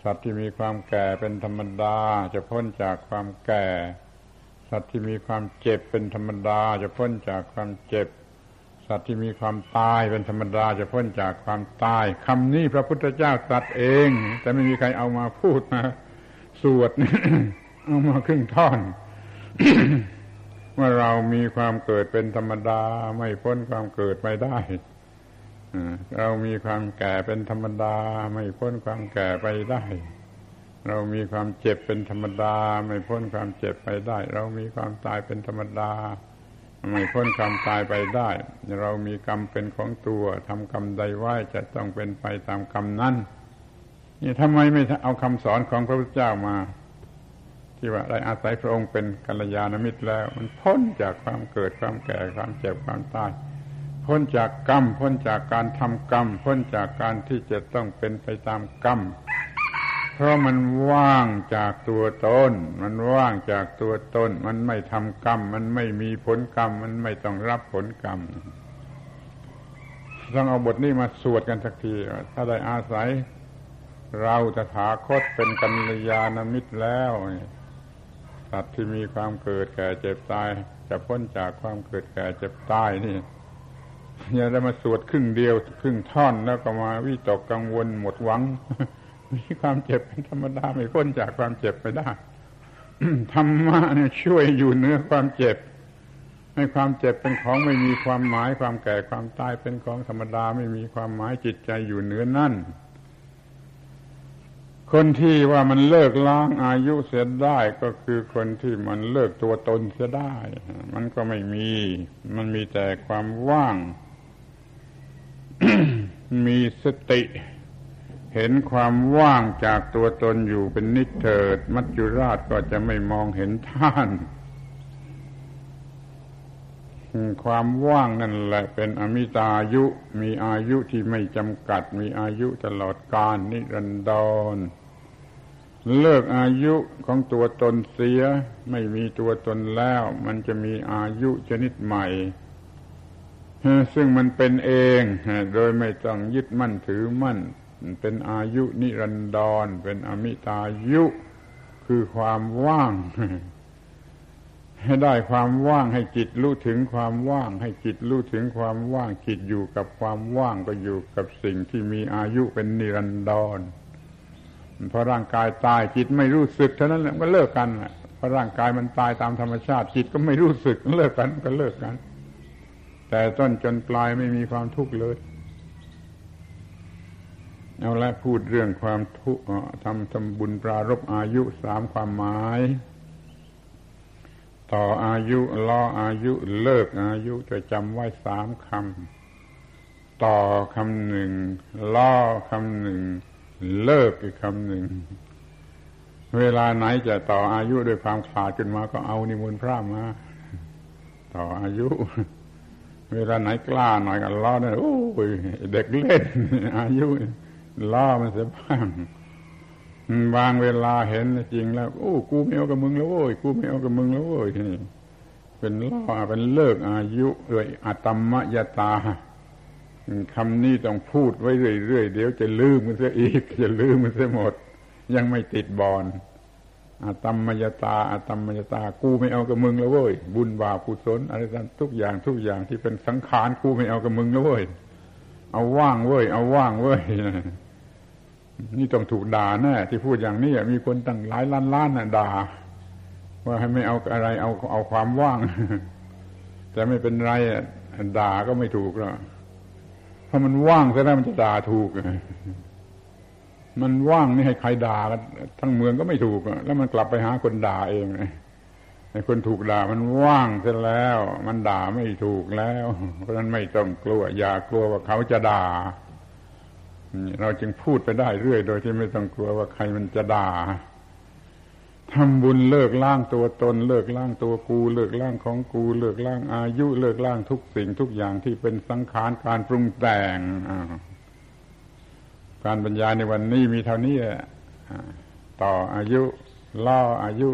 สัตว์ที่มีความแก่เป็นธรรมดาจะพ้นจากความแก่ สัตว์ที่มีความเจ็บเป็นธรรมดาจะพ้นจากความเจ็บ สัตว์ที่มีความตายเป็นธรรมดาจะพ้นจากความตายคำนี้พระพุทธเจ้าตรัสเอง แต่ไม่มีใครเอามาพูดมาสวดเอามาครึ่งท่อน ว่าเรามีความเกิดเป็นธรรมดา ไม่พ้นความเกิดไปได้เรามีความแก่เป็นธรรมดา ไม่พ้นความแก่ไปได้ เรามีความเจ็บเป็นธรรมดา ไม่พ้นความเจ็บไปได้ เรามีความตายเป็นธรรมดา ไม่พ้นความตายไปได้ เรามีกรรมเป็นของตัวทำกรรมใดไว้จะต้องเป็นไปตามกรรมนั้นนี่ทำไมไม่เอาคำสอนของพระพุทธเจ้ามา ที่ว่าได้อาศัยพระองค์เป็นกัลยาณมิตรแล้ว มันพ้นจากความเกิดความแก่ความเจ็บความตาย พ้นจากกรรม พ้นจากการทำกรรม พ้นจากการที่จะต้องเป็นไปตามกรรม เพราะมันว่างจากตัวตนมันว่างจากตัวตน มันไม่ทำกรรม มันไม่มีผลกรรม มันไม่ต้องรับผลกรรมต้องเอาบทนี้มาสวดกันสักที ถ้าได้อาศัยเราตถาคตเป็นกัลยาณมิตรแล้ว สัตว์ที่มีความเกิดแก่เจ็บตาย จะพ้นจากความเกิดแก่เจ็บตายนี่อย่าได้มาสวดครึ่งเดียวครึ่งท่อนแล้วก็มาวิตกกังวลหมดหวัง มีความเจ็บเป็นธรรมดาไม่พ้นจากความเจ็บไปได้ธรรมะเนี่ยช่วยอยู่เนื้อความเจ็บ ให้ความเจ็บเป็นของไม่มีความหมาย ความแก่ความตายเป็นของธรรมดาไม่มีความหมายจิตใจอยู่เหนือนั่น คนที่ว่ามันเลิกล้างอายุเสียได้ก็คือคนที่มันเลิกตัวตนเสียได้ มันก็ไม่มี มันมีแต่ความว่าง มีสติ เห็นความว่างจากตัวตนอยู่เป็นนิเถิด มัจจุราชก็จะไม่มองเห็นท่าน ความว่างนั่นแหละเป็นอมิตายุ มีอายุที่ไม่จำกัด มีอายุตลอดกาลนิรันดร เลิกอายุของตัวตนเสีย ไม่มีตัวตนแล้ว มันจะมีอายุชนิดใหม่ ซึ่งมันเป็นเอง โดยไม่ต้องยึดมั่นถือมั่น เป็นอายุนิรันดร เป็นอมิตายุ คือความว่าง ให้ได้ความว่างให้จิตรู้ถึงความว่าง ให้จิตรู้ถึงความว่างจิตอยู่กับความว่างก็อยู่กับสิ่งที่มีอายุเป็นนิรันดรพอร่างกายตายจิตไม่รู้สึกเท่านั้นแหละก็เลิกกันพอร่างกายมันตายตามธรรมชาติจิตก็ไม่รู้สึกเลิกกันก็เลิกกัน แต่ต้นจนปลายไม่มีความทุกข์เลยเอาละพูดเรื่องความทุกข์ทำทำบุญปรารบอายุสามความหมาย ต่ออายุล้ออายุเลิกอายุจะจำไว้สามคำต่อคำหนึ่งล้อคำหนึ่ง เลิกอีกคำหนึ่ง เวลาไหนจะต่ออายุด้วยความขาดขึ้นมาก็เอานิมนต์พระมา ต่ออายุ เวลาไหนกล้าหน่อยก็ล้อเนี่ยโอ้ยเด็กเล่น อายุล้อมันเสียบ้าง บางเวลาเห็นจริงแล้วโอ้กูไม่เอากับมึงแล้วโว้ยกูไม่เอากับมึงแล้วโว้ยนี่เป็นล้อเป็นเลิกอายุด้วยอัตมมยตาคำนี้ต้องพูดไว้เรื่อยๆเดี๋ยวจะลืมมันเสียอีกจะลืมมันเสียหมด ยังไม่ติดบอลอาตมมยตาอาตมมยตา กูไม่เอากับมึงแล้วเว้ยบุญบาปกุศลอะไรต่างทุกอย่างทุกอย่างที่เป็นสังขารกูไม่เอากับมึงแล้วเว้ยเอาว่างเว้ยเอาว่างเว้ย นี่ต้องถูกด่าแน่ที่พูดอย่างนี้มีคนตั้งหลายล้านล้านน่ะด่า ว่าให้ไม่เอาอะไรเอาเอาความว่าง แต่ไม่เป็นไรด่าก็ไม่ถูกแล้วถ้ามันว่างซะแล้วมันจะด่าถูกมันว่างนี่ให้ใครด่ากันทั้งเมืองก็ไม่ถูกแล้วมันกลับไปหาคนด่าเองไอ้คนถูกด่ามันว่างซะแล้ว มันด่าไม่ถูกแล้ว เพราะนั้นไม่ต้องกลัวอย่ากลัวว่าเขาจะด่า เราจึงพูดไปได้เรื่อย โดยที่ไม่ต้องกลัวว่าใครมันจะด่าทำบุญเลิกล่างตัวตน เลิกล่างตัวกู เลิกล่างของกู เลิกล่างอายุ เลิกล่างทุกสิ่งทุกอย่างที่เป็นสังขารการปรุงแต่งการบรรยายในวันนี้มีเท่านี้ต่ออายุ ล่ออายุ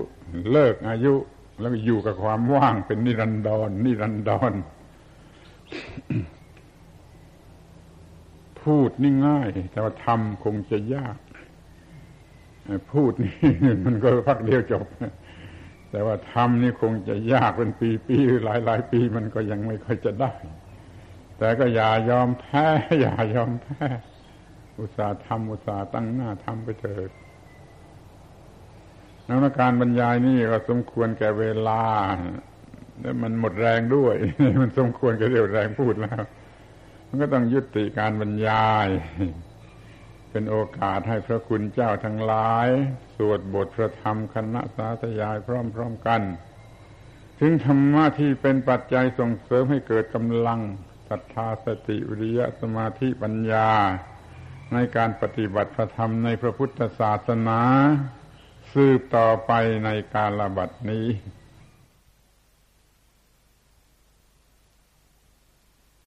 เลิกอายุ แล้วอยู่กับความว่างเป็นนิรันดรนิรันดร พูดนี่ง่าย แต่ว่าทำคงจะยาก พูดนี่มันก็พักเดียวจบ แต่ว่าทำนี่คงจะยากเป็นปีปีหรือหลายหลายปีมันก็ยังไม่ค่อยจะได้ แต่ก็อย่ายอมแพ้ อย่ายอมแพ้ อุตส่าห์ทำอุตส่าห์ตั้งหน้าทำไปเถิดนักการบรรยายนี่ก็สมควรแก่เวลา แล้วมันหมดแรงด้วย มันสมควรแก่เรี่ยวแรงพูดแล้ว มันก็ต้องยุติการบรรยาย เป็นโอกาสให้พระคุณเจ้าทั้งหลาย สวดบทพระธรรมคณะสาธยายพร้อมๆกัน ถึงธรรมะที่เป็นปัจจัยส่งเสริมให้เกิดกำลังศรัทธาสติวิริยะสมาธิปัญญา ในการปฏิบัติพระธรรมในพระพุทธศาสนา สืบต่อไปในการระบัดนี้